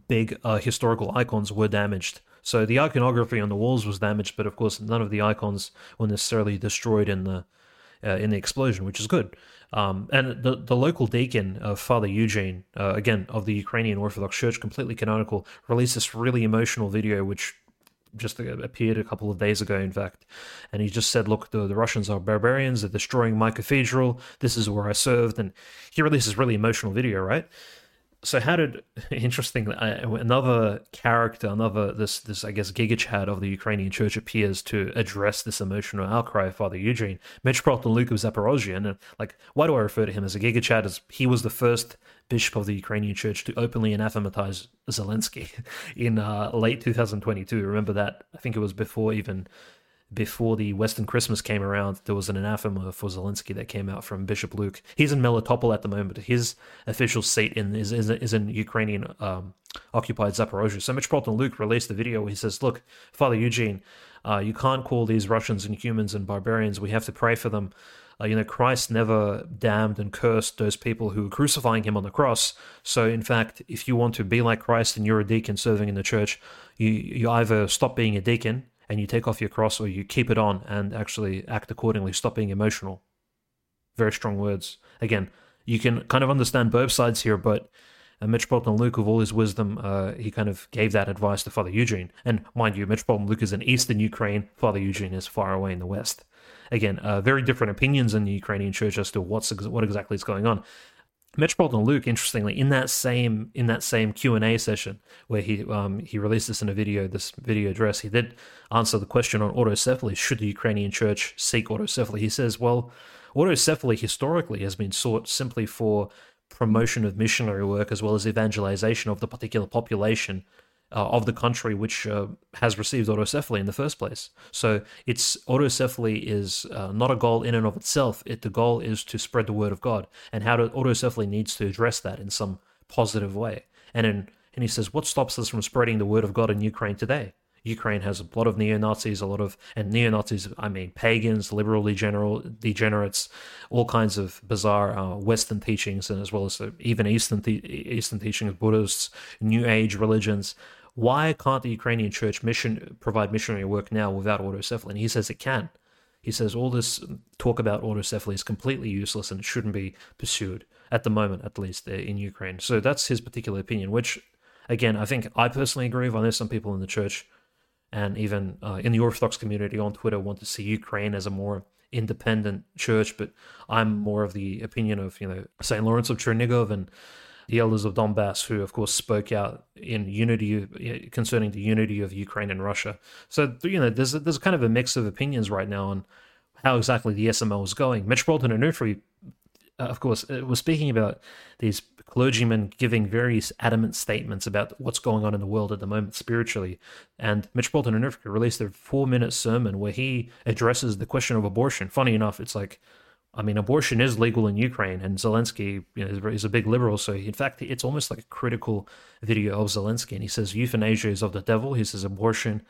big uh, historical icons were damaged. So the iconography on the walls was damaged, but of course, none of the icons were necessarily destroyed in the uh, in the explosion, which is good. Um, and the the local deacon, uh, Father Eugene, uh, again of the Ukrainian Orthodox Church, completely canonical, released this really emotional video, which just appeared a couple of days ago, in fact. And he just said, Look, the, the Russians are barbarians, they're destroying my cathedral, this is where I served. And he released this really emotional video, right? So how did interesting uh, another character another this this i guess gigachad of the ukrainian church appears to address this emotional outcry of father eugene metropolitan luke of zaporozhye and like why do i refer to him as a gigachad? As he was the first bishop of the ukrainian church to openly anathematize zelensky in uh, late 2022 remember that? I think it was before even before the Western Christmas came around, there was an anathema for Zelensky that came out from Bishop Luke. He's in Melitopol at the moment. His official seat in is is, is in Ukrainian um, occupied Zaporozhye. So Metropolitan Luke released the video where he says, "Look, Father Eugene, uh, you can't call these Russians and humans and barbarians. We have to pray for them." Uh, you know, Christ never damned and cursed those people who were crucifying him on the cross. So, in fact, if you want to be like Christ and you're a deacon serving in the church, you, you either stop being a deacon and you take off your cross or you keep it on and actually act accordingly, stop being emotional. Very strong words. Again, you can kind of understand both sides here, but uh, Metropolitan Luke, with all his wisdom, uh, he kind of gave that advice to Father Eugene. And mind you, Metropolitan Luke is in eastern Ukraine, Father Eugene is far away in the west again, uh, very different opinions in the Ukrainian church as to what's what exactly is going on. Metropolitan Luke, interestingly, in that same in that same Q and A session where he um, he released this in a video, this video address, he did answer the question on autocephaly: Should the Ukrainian Church seek autocephaly? He says, well, autocephaly historically has been sought simply for promotion of missionary work as well as evangelization of the particular population uh, of the country which uh, has received autocephaly in the first place. So it's autocephaly is uh, not a goal in and of itself. It the goal is to spread the word of God, and how to, autocephaly needs to address that in some positive way. And in, and he says, what stops us from spreading the word of God in Ukraine today? Ukraine has a lot of neo Nazis, a lot of and neo Nazis. I mean, pagans, liberal degenerate, degenerates, all kinds of bizarre uh, Western teachings, and as well as uh, even Eastern Eastern teachings, Buddhists, New Age religions why can't the Ukrainian church mission provide missionary work now without autocephaly? And he says it can. He says all this talk about autocephaly is completely useless and it shouldn't be pursued at the moment, at least in Ukraine. So that's his particular opinion, which, again, I think I personally agree with. I know some people in the church and even uh, in the Orthodox community on Twitter want to see Ukraine as a more independent church, but I'm more of the opinion of, you know, St. Lawrence of Chernigov and the elders of Donbass, who of course spoke out in unity concerning the unity of Ukraine and Russia. So you know, there's a, there's kind of a mix of opinions right now on how exactly the SMO is going. Metropolitan Onufri, uh, of course, uh, was speaking about these clergymen giving various adamant statements about what's going on in the world at the moment spiritually. And Metropolitan Onufri released a four minute sermon where he addresses the question of abortion. Funny enough, it's like I mean, abortion is legal in Ukraine, and Zelensky you know, is a big liberal. So, in fact, it's almost like a critical video of Zelensky. And he says euthanasia is of the devil. He says abortion,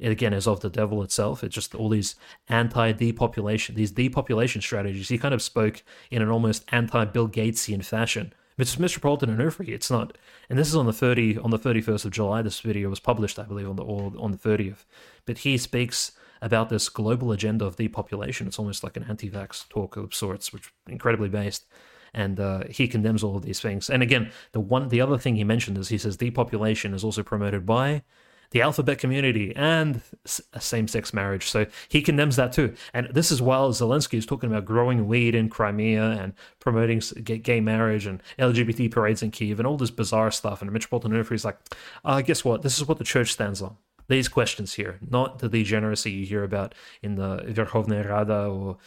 again, is of the devil itself. It's just all these anti depopulation, these depopulation strategies. He kind of spoke in an almost anti Bill Gatesian fashion. It's Metropolitan and Onufri. It's not, and this is on the thirty on the thirty first of July. This video was published, I believe, on the or on the thirtieth. But he speaks about this global agenda of depopulation. It's almost like an anti-vax talk of sorts, which incredibly based. And uh, he condemns all of these things. And again, the one, the other thing he mentioned is he says depopulation is also promoted by the alphabet community and same-sex marriage. So he condemns that too. And this is while Zelensky is talking about growing weed in Crimea and promoting gay marriage and LGBT parades in Kiev and all this bizarre stuff. And Metropolitan Onufri is like, uh, guess what? This is what the church stands on these questions here, not the degeneracy you hear about in the Verkhovna Rada or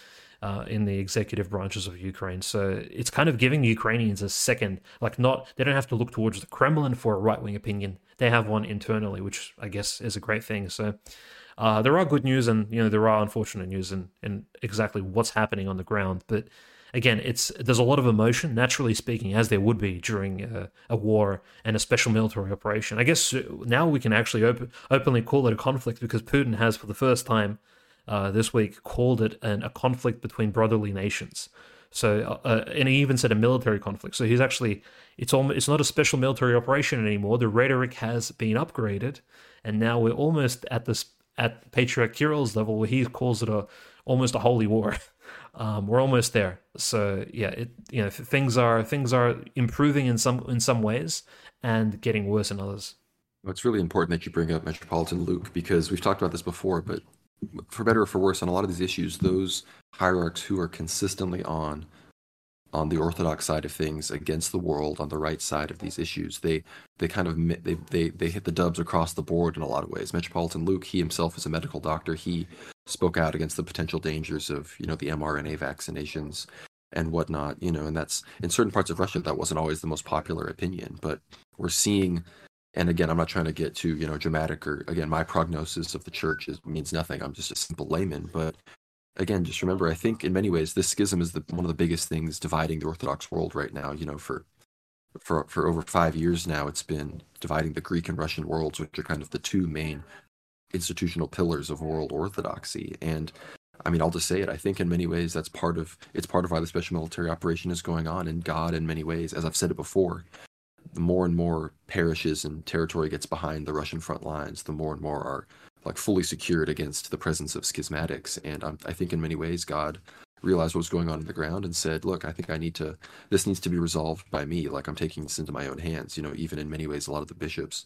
uh, in the executive branches of Ukraine. So it's kind of giving Ukrainians a second, like not they don't have to look towards the Kremlin for a right wing opinion. They have one internally, which I guess is a great thing. So uh, there are good news, and you know there are unfortunate news, and in exactly what's happening on the ground, but again, it's there's a lot of emotion, naturally speaking, as there would be during a, a war and a special military operation. I guess uh, now we can actually op- openly call it a conflict because Putin has, for the first time uh, this week, called it an, a conflict between brotherly nations. So, uh, uh, and he even said a military conflict. So he's actually, it's almost, it's not a special military operation anymore. The rhetoric has been upgraded, and now we're almost at this at Patriarch Kirill's level where he calls it a almost a holy war. Um, we're almost there. So yeah, it you know things are things are improving in some in some ways and getting worse in others. It's really important that you bring up Metropolitan Luke because we've talked about this before, but for better or for worse, on a lot of these issues, those hierarchs who are consistently on on the orthodox side of things against the world on the right side of these issues they they kind of they they, they hit the dubs across the board in a lot of ways metropolitan luke he himself is a medical doctor he spoke out against the potential dangers of you know the mRNA vaccinations and whatnot. You know, and that's in certain parts of Russia that wasn't always the most popular opinion, but we're seeing and again, I'm not trying to get too you know dramatic or again, my prognosis of the church is, means nothing. I'm just a simple layman, but again, just remember, I think in many ways this schism is the, one of the biggest things dividing the Orthodox world right now. You know, for for for over five years now, it's been dividing the Greek and Russian worlds, which are kind of the two main institutional pillars of world orthodoxy. And I mean, I'll just say it. I think in many ways that's part of it's part of why the special military operation is going on. And God, in many ways, as I've said it before, the more and more parishes and territory gets behind the Russian front lines, the more and more are like fully secured against the presence of schismatics. And I think in many ways, God realized what was going on in the ground and said, "Look, I think I need to. This needs to be resolved by me. Like I'm taking this into my own hands. You know, even in many ways, a lot of the bishops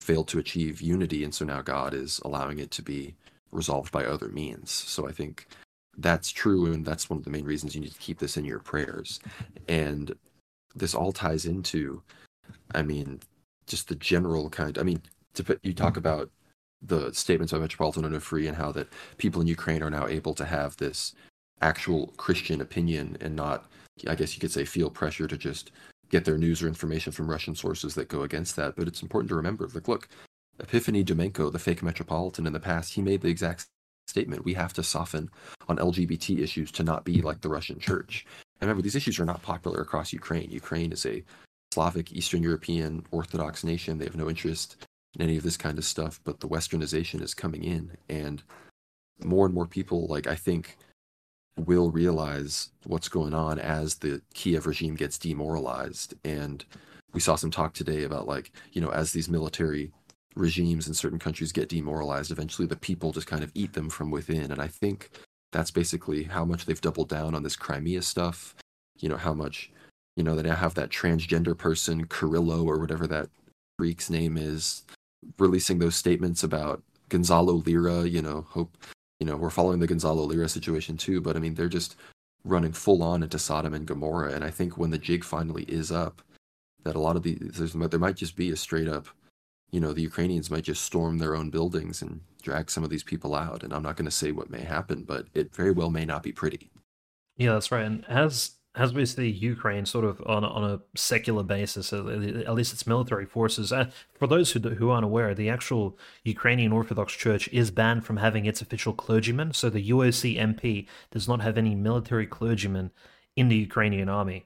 failed to achieve unity, and so now God is allowing it to be resolved by other means. So I think that's true, and that's one of the main reasons you need to keep this in your prayers. And this all ties into, I mean, just the general kind. I mean, to put, you talk about the statements by Metropolitan Onufri and how that people in Ukraine are now able to have this actual Christian opinion and not, I guess you could say, feel pressure to just get their news or information from Russian sources that go against that. But it's important to remember, like, look, Epiphany Dumenko, the fake metropolitan in the past, he made the exact statement. We have to soften on LGBT issues to not be like the Russian church. And remember, these issues are not popular across Ukraine. Ukraine is a Slavic, Eastern European Orthodox nation. They have no interest any of this kind of stuff, but the westernization is coming in. And more and more people, like, I think, will realize what's going on as the Kiev regime gets demoralized. And we saw some talk today about, like, you know, as these military regimes in certain countries get demoralized, eventually the people just kind of eat them from within. And I think that's basically how much they've doubled down on this Crimea stuff. You know, how much, you know, they now have that transgender person, Kirillo or whatever that freak's name is, releasing those statements about Gonzalo Lira, you know, hope, you know, we're following the Gonzalo Lira situation too, but I mean, they're just running full on into Sodom and Gomorrah. And I think when the jig finally is up, that a lot of these, there might just be a straight up you know, the Ukrainians might just storm their own buildings and drag some of these people out. And I'm not going to say what may happen, but it very well may not be pretty. Yeah, that's right. And as as we see Ukraine sort of on on a secular basis, at least its military forces. Uh, for those who who aren't aware, the actual Ukrainian Orthodox Church is banned from having its official clergymen. So the UOC MP does not have any military clergymen in the Ukrainian army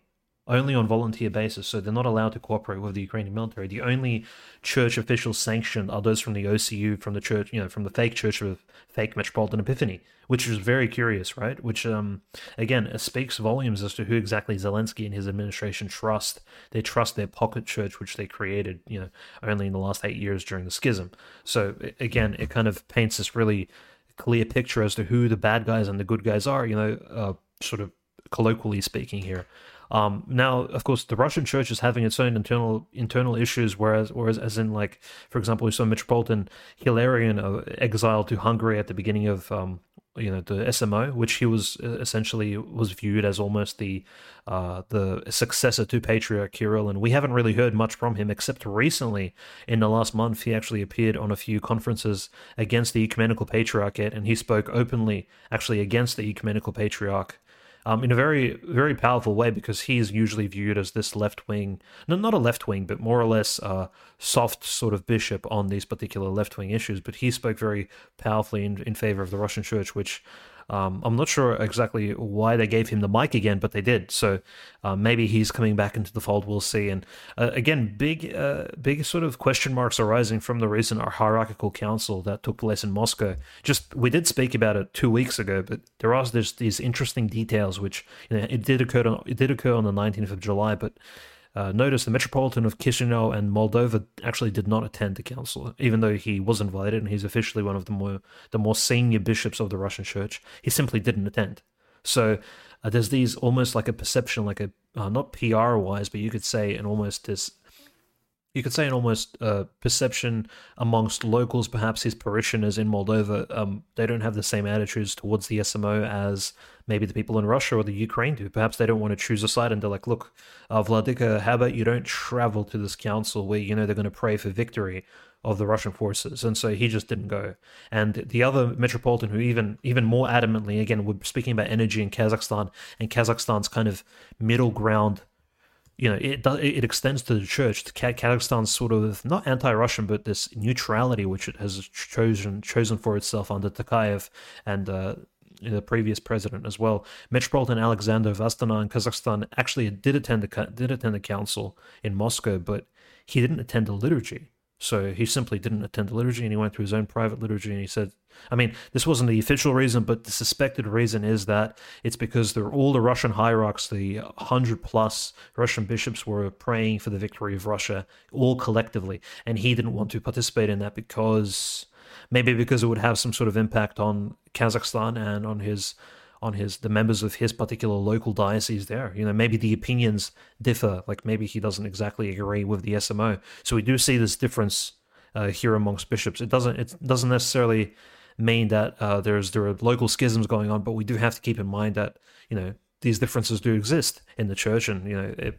only on volunteer basis, so they're not allowed to cooperate with the Ukrainian military. The only church officials sanctioned are those from the OCU, from the church, you know, from the fake church of fake Metropolitan Epiphany, which is very curious, right? Which, um, again, speaks volumes as to who exactly Zelensky and his administration trust. They trust their pocket church, which they created, you know, only in the last eight years during the schism. So again, it kind of paints this really clear picture as to who the bad guys and the good guys are. You know, uh, sort of colloquially speaking here. Um, now, of course, the Russian church is having its own internal internal issues, whereas, whereas as in like, for example, we saw Metropolitan Hilarion uh, exiled to Hungary at the beginning of um, you know the SMO, which he was uh, essentially was viewed as almost the uh, the successor to Patriarch Kirill, and we haven't really heard much from him except recently. In the last month, he actually appeared on a few conferences against the ecumenical patriarchate, and he spoke openly, actually against the ecumenical patriarch um, in a very very powerful way because he is usually viewed as this left wing, no, not a left wing, but more or less uh, soft sort of bishop on these particular left wing issues. But he spoke very powerfully in, in favor of the Russian church, which um, I'm not sure exactly why they gave him the mic again, but they did. So uh, maybe he's coming back into the fold. We'll see. And uh, again, big, uh, big sort of question marks arising from the recent hierarchical council that took place in Moscow. Just we did speak about it two weeks ago, but there are these interesting details which you know, it did occur on it did occur on the 19th of July, but uh, notice the Metropolitan of Chisinau and Moldova actually did not attend the council, even though he was invited and he's officially one of the more the more senior bishops of the Russian Church. He simply didn't attend. So uh, there's these almost like a perception, like a uh, not PR wise, but you could say an almost this you could say an almost uh, perception amongst locals, perhaps his parishioners in Moldova, um, they don't have the same attitudes towards the SMO as maybe the people in Russia or the Ukraine do. Perhaps they don't want to choose a side and they're like, look, uh, Vladika, how about you don't travel to this council where you know they're going to pray for victory of the Russian forces, and so he just didn't go. And the other metropolitan, who even even more adamantly, again, we're speaking about energy in Kazakhstan and Kazakhstan's kind of middle ground you know, it it extends to the church. Kazakhstan's sort of not anti-Russian, but this neutrality which it has chosen chosen for itself under Tokayev and uh, the previous president as well. Metropolitan Alexander of Astana in Kazakhstan actually did attend the did attend the council in Moscow, but he didn't attend the liturgy. So he simply didn't attend the liturgy and he went through his own private liturgy and he said, I mean, this wasn't the official reason, but the suspected reason is that it's because all the Russian hierarchs, the 100 plus Russian bishops, were praying for the victory of Russia, all collectively. And he didn't want to participate in that because maybe because it would have some sort of impact on Kazakhstan and on his on his the members of his particular local diocese there. You know, maybe the opinions differ. Like maybe he doesn't exactly agree with the SMO. So we do see this difference uh, here amongst bishops. It doesn't it doesn't necessarily mean that uh, there's there are local schisms going on, but we do have to keep in mind that you know these differences do exist in the church, and you know, it,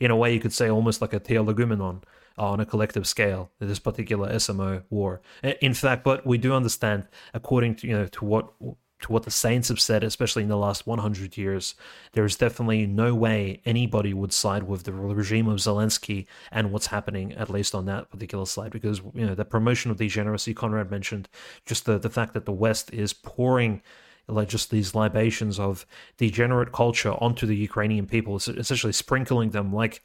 in a way, you could say almost like a theologumenon on a collective scale this particular SMO war. In fact, but we do understand, according to you know to what to what the saints have said, especially in the last 100 years, there is definitely no way anybody would side with the regime of Zelensky and what's happening, at least on that particular side, because you know the promotion of degeneracy Conrad mentioned, just the the fact that the West is pouring like just these libations of degenerate culture onto the Ukrainian people, essentially sprinkling them like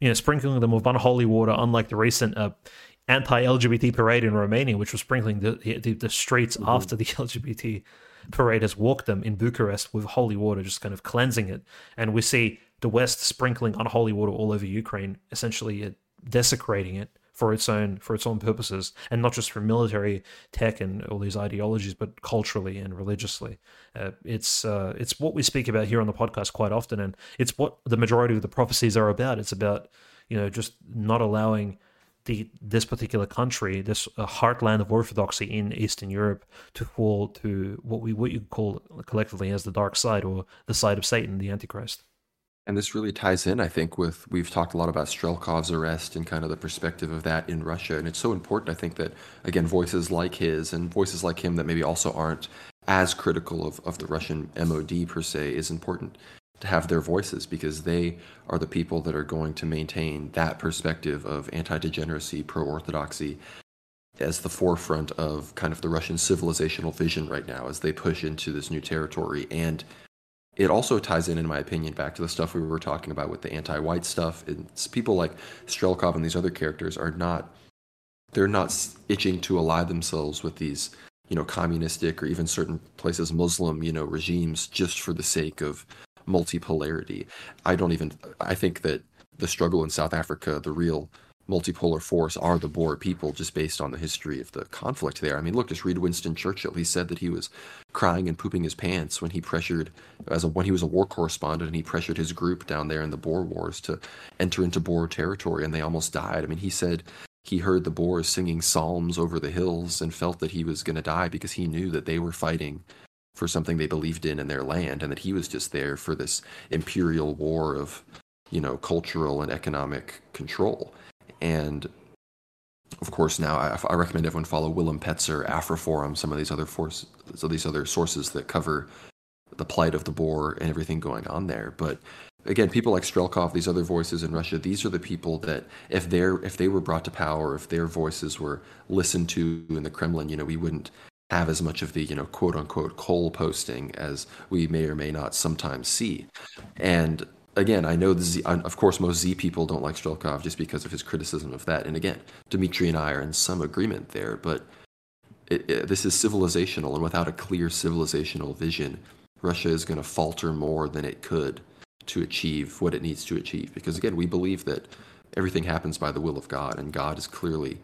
you know sprinkling them with unholy water, unlike the recent uh, anti-LGBT parade in Romania, which was sprinkling the the, the streets mm-hmm. after the LGBT parade has walked them in Bucharest with holy water, just kind of cleansing it. And we see the West sprinkling unholy water all over Ukraine, essentially uh, desecrating it for its own for its own purposes, and not just for military tech and all these ideologies, but culturally and religiously. Uh, it's uh, it's what we speak about here on the podcast quite often, and it's what the majority of the prophecies are about. It's about you know just not allowing the this particular country, this uh, heartland of orthodoxy in Eastern Europe, to fall to what we what you call collectively as the dark side or the side of Satan, the Antichrist. And this really ties in, I think, with we've talked a lot about Strelkov's arrest and kind of the perspective of that in Russia. And it's so important, I think, that again, voices like his and voices like him that maybe also aren't as critical of, of the Russian MOD per se is important to have their voices because they are the people that are going to maintain that perspective of anti degeneracy, pro orthodoxy as the forefront of kind of the Russian civilizational vision right now as they push into this new territory. And it also ties in, in my opinion, back to the stuff we were talking about with the anti white stuff. It's people like Strelkov and these other characters are not. They're not itching to ally themselves with these, you know, communistic or even certain places Muslim, you know, regimes just for the sake of multipolarity. I don't even. I think that the struggle in South Africa, the real multipolar force, are the Boer people, just based on the history of the conflict there. I mean, look, just read Winston Churchill. He said that he was crying and pooping his pants when he pressured, as a, when he was a war correspondent, and he pressured his group down there in the Boer Wars to enter into Boer territory, and they almost died. I mean, he said he heard the Boers singing psalms over the hills and felt that he was going to die because he knew that they were fighting for something they believed in in their land, and that he was just there for this imperial war of, you know, cultural and economic control. And of course, now I, I recommend everyone follow Willem Petzer, AfriForum, some of these other forces, so these other sources that cover the plight of the Boer and everything going on there. But again, people like Strelkov, these other voices in Russia, these are the people that if they're if they were brought to power, if their voices were listened to in the Kremlin, you know, we wouldn't have as much of the you know quote unquote coal posting as we may or may not sometimes see. And again i know the Z, of course most z people don't like strelkov just because of his criticism of that. And again dimitri and i are in some agreement there but it, it, this is civilizational and without a clear civilizational vision russia is going to falter more than it could to achieve what it needs to achieve. Because again we believe that everything happens by the will of god and god is clearly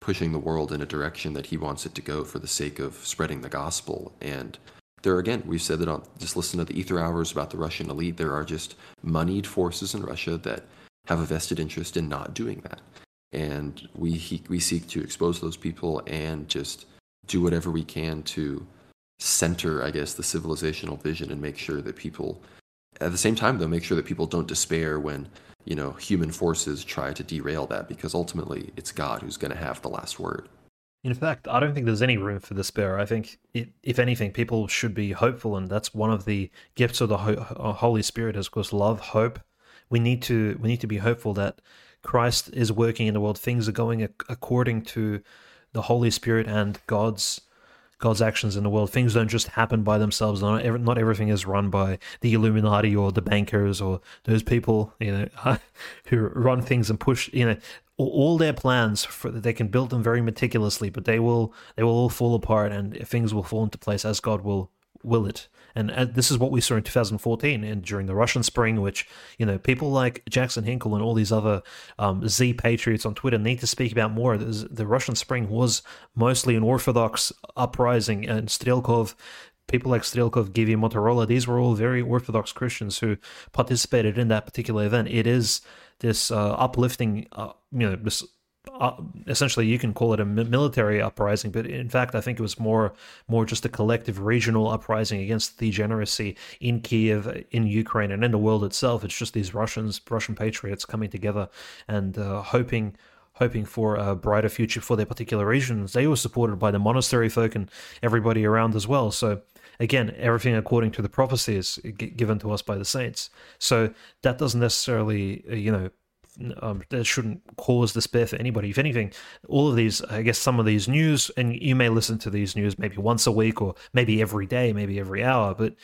pushing the world in a direction that he wants it to go for the sake of spreading the gospel. And there again, we've said that on just listen to the Aether Hours about the Russian elite. There are just moneyed forces in Russia that have a vested interest in not doing that. And we we seek to expose those people and just do whatever we can to center, I guess, the civilizational vision and make sure that people, at the same time, though, make sure that people don't despair when you know, human forces try to derail that because ultimately it's God who's going to have the last word. In fact, I don't think there's any room for despair. I think, it, if anything, people should be hopeful, and that's one of the gifts of the Ho- Holy Spirit is, of course, love, hope, we need to we need to be hopeful that Christ is working in the world. Things are going according to the Holy Spirit and God's God's actions in the world. Things don't just happen by themselves. Not, not everything is run by the Illuminati or the bankers or those people, you know, who run things and push, you know, all their plans for they can build them very meticulously, but they will they will all fall apart and things will fall into place as God will will it. And, and this is what we saw in 2014 and during the Russian Spring, which, you know, people like Jackson Hinkle and all these other um, Z patriots on Twitter need to speak about more. The Russian Spring was mostly an Orthodox uprising, and Strelkov people like Strelkov, Givi, Motorola, these were all very Orthodox Christians who participated in that particular event. It is this uh, uplifting, uh, you know, this uh, essentially you can call it a military uprising, but in fact, I think it was more more just a collective regional uprising against degeneracy in Kiev, in Ukraine, and in the world itself. It's just these Russians, Russian patriots coming together and uh, hoping hoping for a brighter future for their particular regions. They were supported by the monastery folk and everybody around as well. So again, everything according to the prophecies given to us by the saints. So that doesn't necessarily, uh, you know, um, that shouldn't cause despair for anybody. If anything, all of these, I guess, some of these news, and you may listen to these news maybe once a week or maybe every day, maybe every hour, but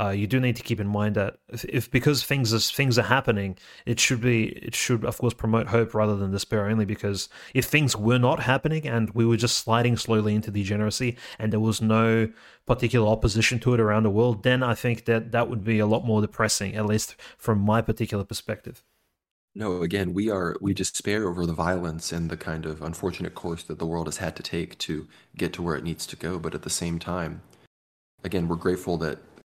uh, you do need to keep in mind that if, if because things things are happening, it should be it should of course promote hope rather than despair only. Because if things were not happening and we were just sliding slowly into degeneracy and there was no particular opposition to it around the world, then I think that that would be a lot more depressing, at least from my particular perspective. No, again, we are we despair over the violence and the kind of unfortunate course that the world has had to take to get to where it needs to go. But at the same time, again, we're grateful that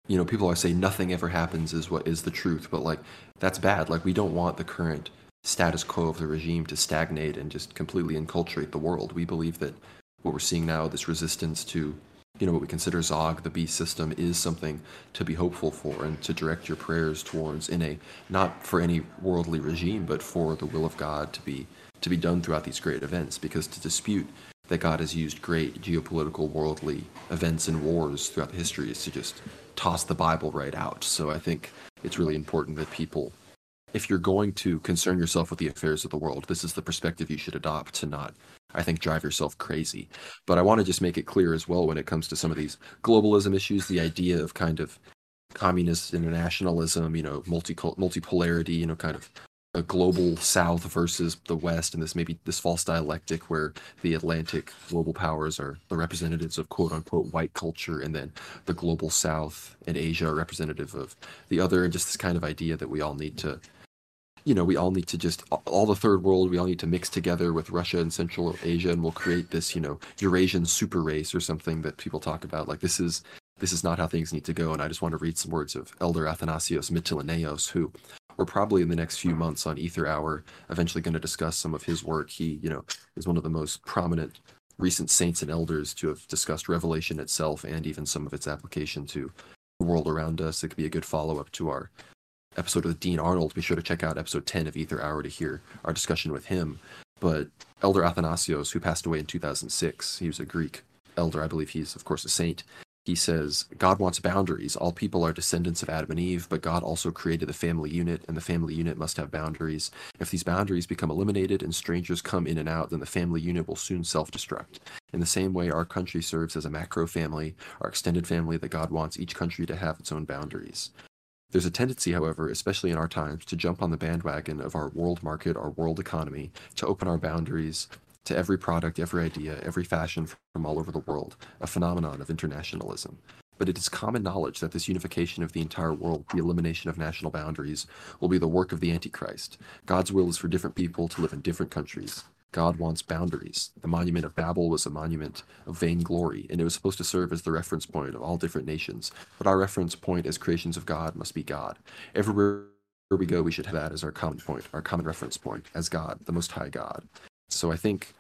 you know people always say nothing ever happens is what is the truth, but like that's bad. Like we don't want the current status quo of the regime to stagnate and just completely enculturate the world. We believe that what we're seeing now, this resistance to you know what we consider Zog, the beast system, is something to be hopeful for and to direct your prayers towards in a not for any worldly regime, but for the will of God to be to be done throughout these great events. Because to dispute that God has used great geopolitical, worldly events and wars throughout the history is to just toss the Bible right out. So I think it's really important that people if you're going to concern yourself with the affairs of the world, this is the perspective you should adopt to not I think, drive yourself crazy. But I want to just make it clear as well when it comes to some of these globalism issues, the idea of kind of communist internationalism, you know, multi multipolarity, you know, kind of a global south versus the west and this maybe this false dialectic where the atlantic global powers are the representatives of quote unquote white culture and then the global south and asia are representative of the other and just this kind of idea that we all need to you know, we all need to just all the third world, we all need to mix together with Russia and Central Asia, and we'll create this, you know, Eurasian super race or something that people talk about. Like this is this is not how things need to go. And I just want to read some words of Elder Athanasios Mytilineos, who we're probably in the next few months on Aether Hour eventually going to discuss some of his work. He, you know, is one of the most prominent recent saints and elders to have discussed Revelation itself and even some of its application to the world around us. It could be a good follow up to our episode with Dean Arnold. Be sure to check out episode 10 of Aether Hour to hear our discussion with him. But Elder Athanasios, who passed away in 2006, he was a Greek elder. I believe he's, of course, a saint. He says, God wants boundaries. All people are descendants of Adam and Eve, but God also created the family unit, and the family unit must have boundaries. If these boundaries become eliminated and strangers come in and out, then the family unit will soon self destruct. In the same way, our country serves as a macro family, our extended family that God wants each country to have its own boundaries. There's a tendency, however, especially in our times, to jump on the bandwagon of our world market, our world economy, to open our boundaries to every product, every idea, every fashion from all over the world, a phenomenon of internationalism. But it is common knowledge that this unification of the entire world, the elimination of national boundaries, will be the work of the Antichrist. God's will is for different people to live in different countries. God wants boundaries. The monument of Babel was a monument of vainglory, and it was supposed to serve as the reference point of all different nations. But our reference point as creations of God must be God. Everywhere we go, we should have that as our common point, our common reference point, as God, the Most High God. So I think,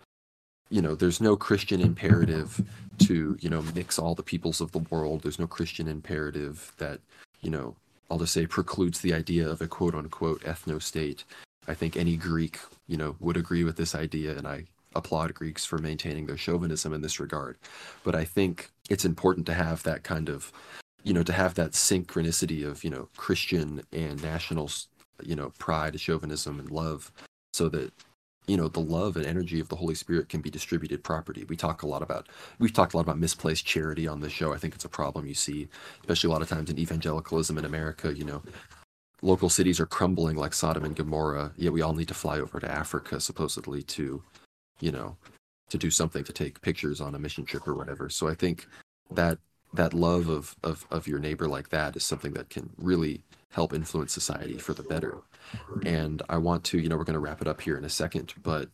you know, there's no Christian imperative to, you know, mix all the peoples of the world. There's no Christian imperative that, you know, I'll just say precludes the idea of a quote unquote ethno state. I think any Greek, you know, would agree with this idea, and I applaud Greeks for maintaining their chauvinism in this regard. But I think it's important to have that kind of, you know, to have that synchronicity of, you know, Christian and national you know, pride, chauvinism, and love, so that you know the love and energy of the holy spirit can be distributed properly we talk a lot about we've talked a lot about misplaced charity on this show i think it's a problem you see especially a lot of times in evangelicalism in america you know local cities are crumbling like sodom and gomorrah yet we all need to fly over to africa supposedly to you know to do something to take pictures on a mission trip or whatever so i think that that love of of, of your neighbor like that is something that can really help influence society for the better. And I want to, you know, we're going to wrap it up here in a second, but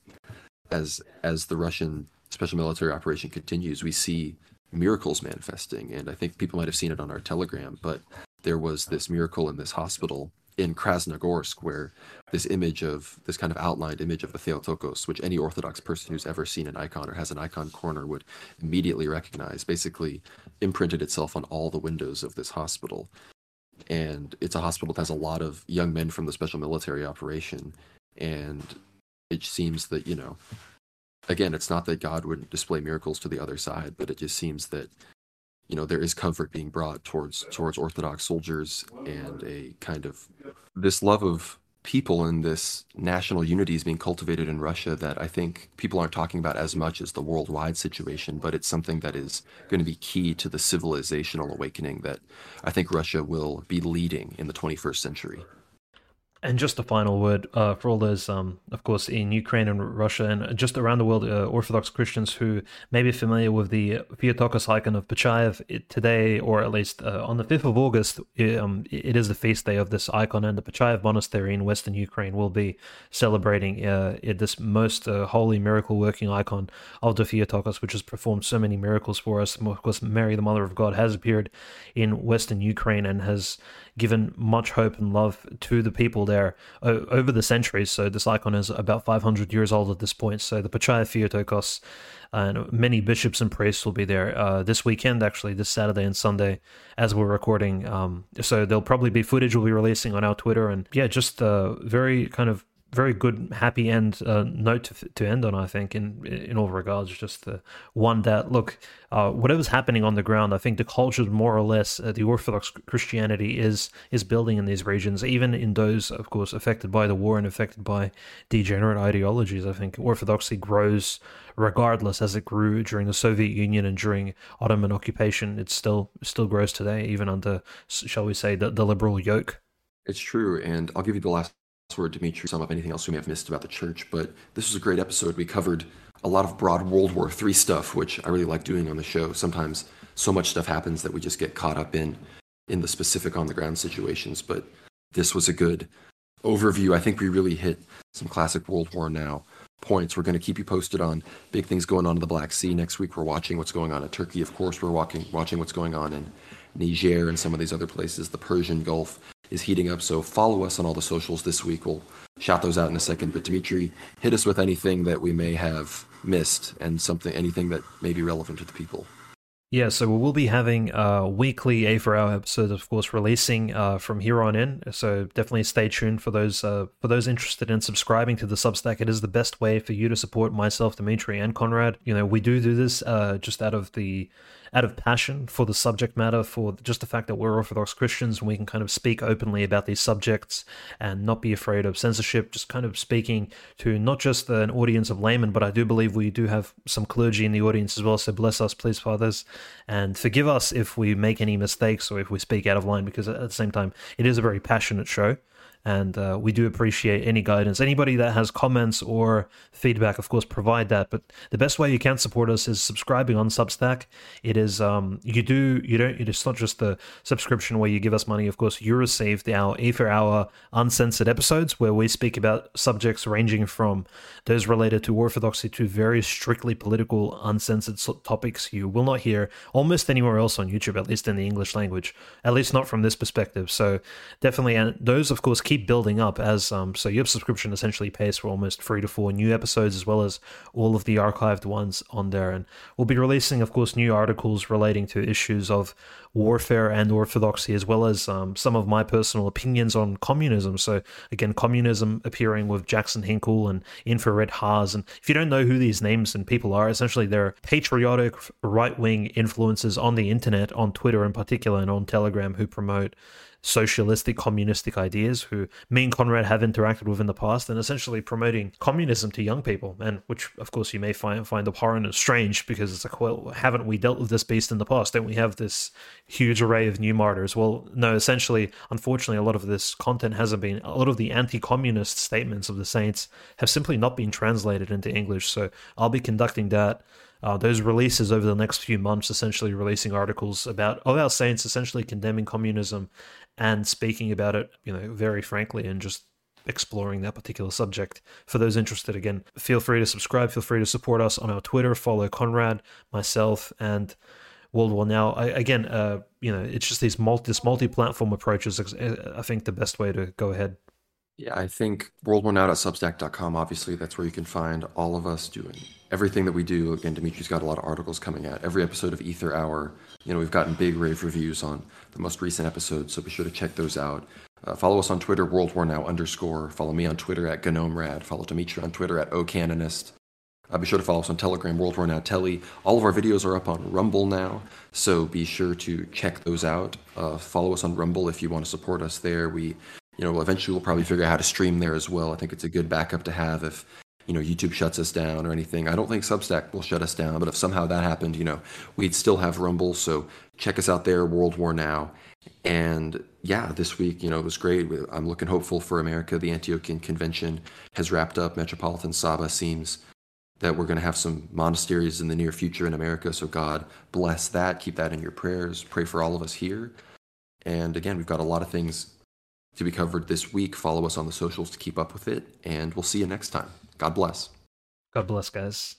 as as the Russian special military operation continues, we see miracles manifesting, and I think people might have seen it on our Telegram, but there was this miracle in this hospital in Krasnogorsk where this image of this kind of outlined image of the Theotokos, which any Orthodox person who's ever seen an icon or has an icon corner would immediately recognize, basically imprinted itself on all the windows of this hospital. And it's a hospital that has a lot of young men from the special military operation. And it seems that you know again it's not that god wouldn't display miracles to the other side but it just seems that you know there is comfort being brought towards towards orthodox soldiers and a kind of this love of people and this national unity is being cultivated in Russia that I think people aren't talking about as much as the worldwide situation, but it's something that is going to be key to the civilizational awakening that I think Russia will be leading in the 21st century. And just a final word uh, for all those, um, of course, in Ukraine and Russia and just around the world, uh, Orthodox Christians who may be familiar with the Theotokos icon of Pochaev today, or at least uh, on the 5th of August, it, um, it is the feast day of this icon, and the Pochaev Monastery in Western Ukraine will be celebrating uh, this most uh, holy miracle working icon of the Theotokos, which has performed so many miracles for us. Of course, Mary, the Mother of God, has appeared in Western Ukraine and has given much hope and love to the people there over the centuries. So this icon is about 500 years old at this point. So the Pochaev Theotokos and many bishops and priests will be there uh, this weekend, actually, this Saturday and Sunday, as we're recording. Um, so there'll probably be footage we'll be releasing on our Twitter, and yeah, just uh, very kind of very good happy end uh, note to, to end on. I think in in all regards, just the one that look, uh, whatever's happening on the ground, I think the culture more or less uh, the Orthodox Christianity is is building in these regions, even in those, of course, affected by the war and affected by degenerate ideologies. I think Orthodoxy grows regardless as it grew during the Soviet Union and during Ottoman occupation. It still still grows today, even under, shall we say, the, the liberal yoke. It's true, and I'll give you the last word, Dimitri, sum up anything else we may have missed about the church. But this was a great episode. We covered a lot of broad World War III stuff, which I really like doing on the show. Sometimes so much stuff happens that we just get caught up in in the specific on the ground situations. But this was a good overview. I think we really hit some classic World War now points. We're going to keep you posted on big things going on in the Black Sea. Next week, we're watching what's going on in Turkey. Of course, we're walking, watching what's going on in Niger and some of these other places, the Persian Gulf is heating up. So follow us on all the socials this week. We'll shout those out in a second. But Dimitri, hit us with anything that we may have missed and something, anything that may be relevant to the people. Yeah, so we will be having a weekly Aether Hour episode, of course, releasing uh, from here on in. So definitely stay tuned for those uh, for those interested in subscribing to the Substack. It is the best way for you to support myself, Dimitri, and Conrad. You know, we do do this uh, just out of the out of passion for the subject matter, for just the fact that we're Orthodox Christians and we can kind of speak openly about these subjects and not be afraid of censorship, just kind of speaking to not just an audience of laymen, but I do believe we do have some clergy in the audience as well. So bless us, please, fathers, and forgive us if we make any mistakes or if we speak out of line, because at the same time, it is a very passionate show and uh, we do appreciate any guidance. Anybody that has comments or feedback, of course, provide that. But the best way you can support us is subscribing on Substack. It is um, you do you don't. It's not just the subscription where you give us money. Of course, you receive our Aether Hour uncensored episodes where we speak about subjects ranging from those related to orthodoxy to very strictly political uncensored topics you will not hear almost anywhere else on YouTube, at least in the English language, at least not from this perspective. So definitely, and those of course keep building up as um, so your subscription essentially pays for almost three to four new episodes as well as all of the archived ones on there. And we'll be releasing of course new articles relating to issues of warfare and orthodoxy as well as um, some of my personal opinions on communism. So again communism appearing with jackson hinkle and infrared Haz. And if you don't know who these names and people are essentially they're patriotic right-wing influences on the internet on twitter in particular and on telegram who promote socialistic, communistic ideas, who me and Conrad have interacted with in the past, and essentially promoting communism to young people, and which, of course, you may find find abhorrent and strange because it's like, well, haven't we dealt with this beast in the past? Don't we have this huge array of new martyrs? Well, no. Essentially, unfortunately, a lot of this content hasn't been. A lot of the anti-communist statements of the saints have simply not been translated into English. So I'll be conducting that uh, those releases over the next few months, essentially releasing articles about of our saints, essentially condemning communism and speaking about it, you know, very frankly, and just exploring that particular subject. For those interested, again, feel free to subscribe. Feel free to support us on our Twitter. Follow Conrad, myself, and World War Now. I, again, uh, you know, it's just these multi this multi-platform approach is, I think, the best way to go ahead. Yeah, I think worldwarnow.substack.com, obviously, that's where you can find all of us doing everything that we do. Again, Dimitri's got a lot of articles coming out. Every episode of Aether Hour, you know, we've gotten big rave reviews on the most recent episodes, so be sure to check those out. Uh, follow us on Twitter, World War Now underscore. Follow me on Twitter at GnomeRad. Follow Dimitri on Twitter at OCanonist. Uh, be sure to follow us on Telegram, World War Now Telly. All of our videos are up on Rumble now, so be sure to check those out. Uh, follow us on Rumble if you want to support us there. We you know, eventually we'll probably figure out how to stream there as well. I think it's a good backup to have if, you know, YouTube shuts us down or anything. I don't think Substack will shut us down, but if somehow that happened, you know, we'd still have Rumble. So check us out there, World War Now. And yeah, this week, you know, it was great. I'm looking hopeful for America. The Antiochian Convention has wrapped up. Metropolitan Saba seems that we're going to have some monasteries in the near future in America. So God bless that. Keep that in your prayers. Pray for all of us here. And again, we've got a lot of things to be covered this week. Follow us on the socials to keep up with it, and we'll see you next time. God bless. God bless, guys.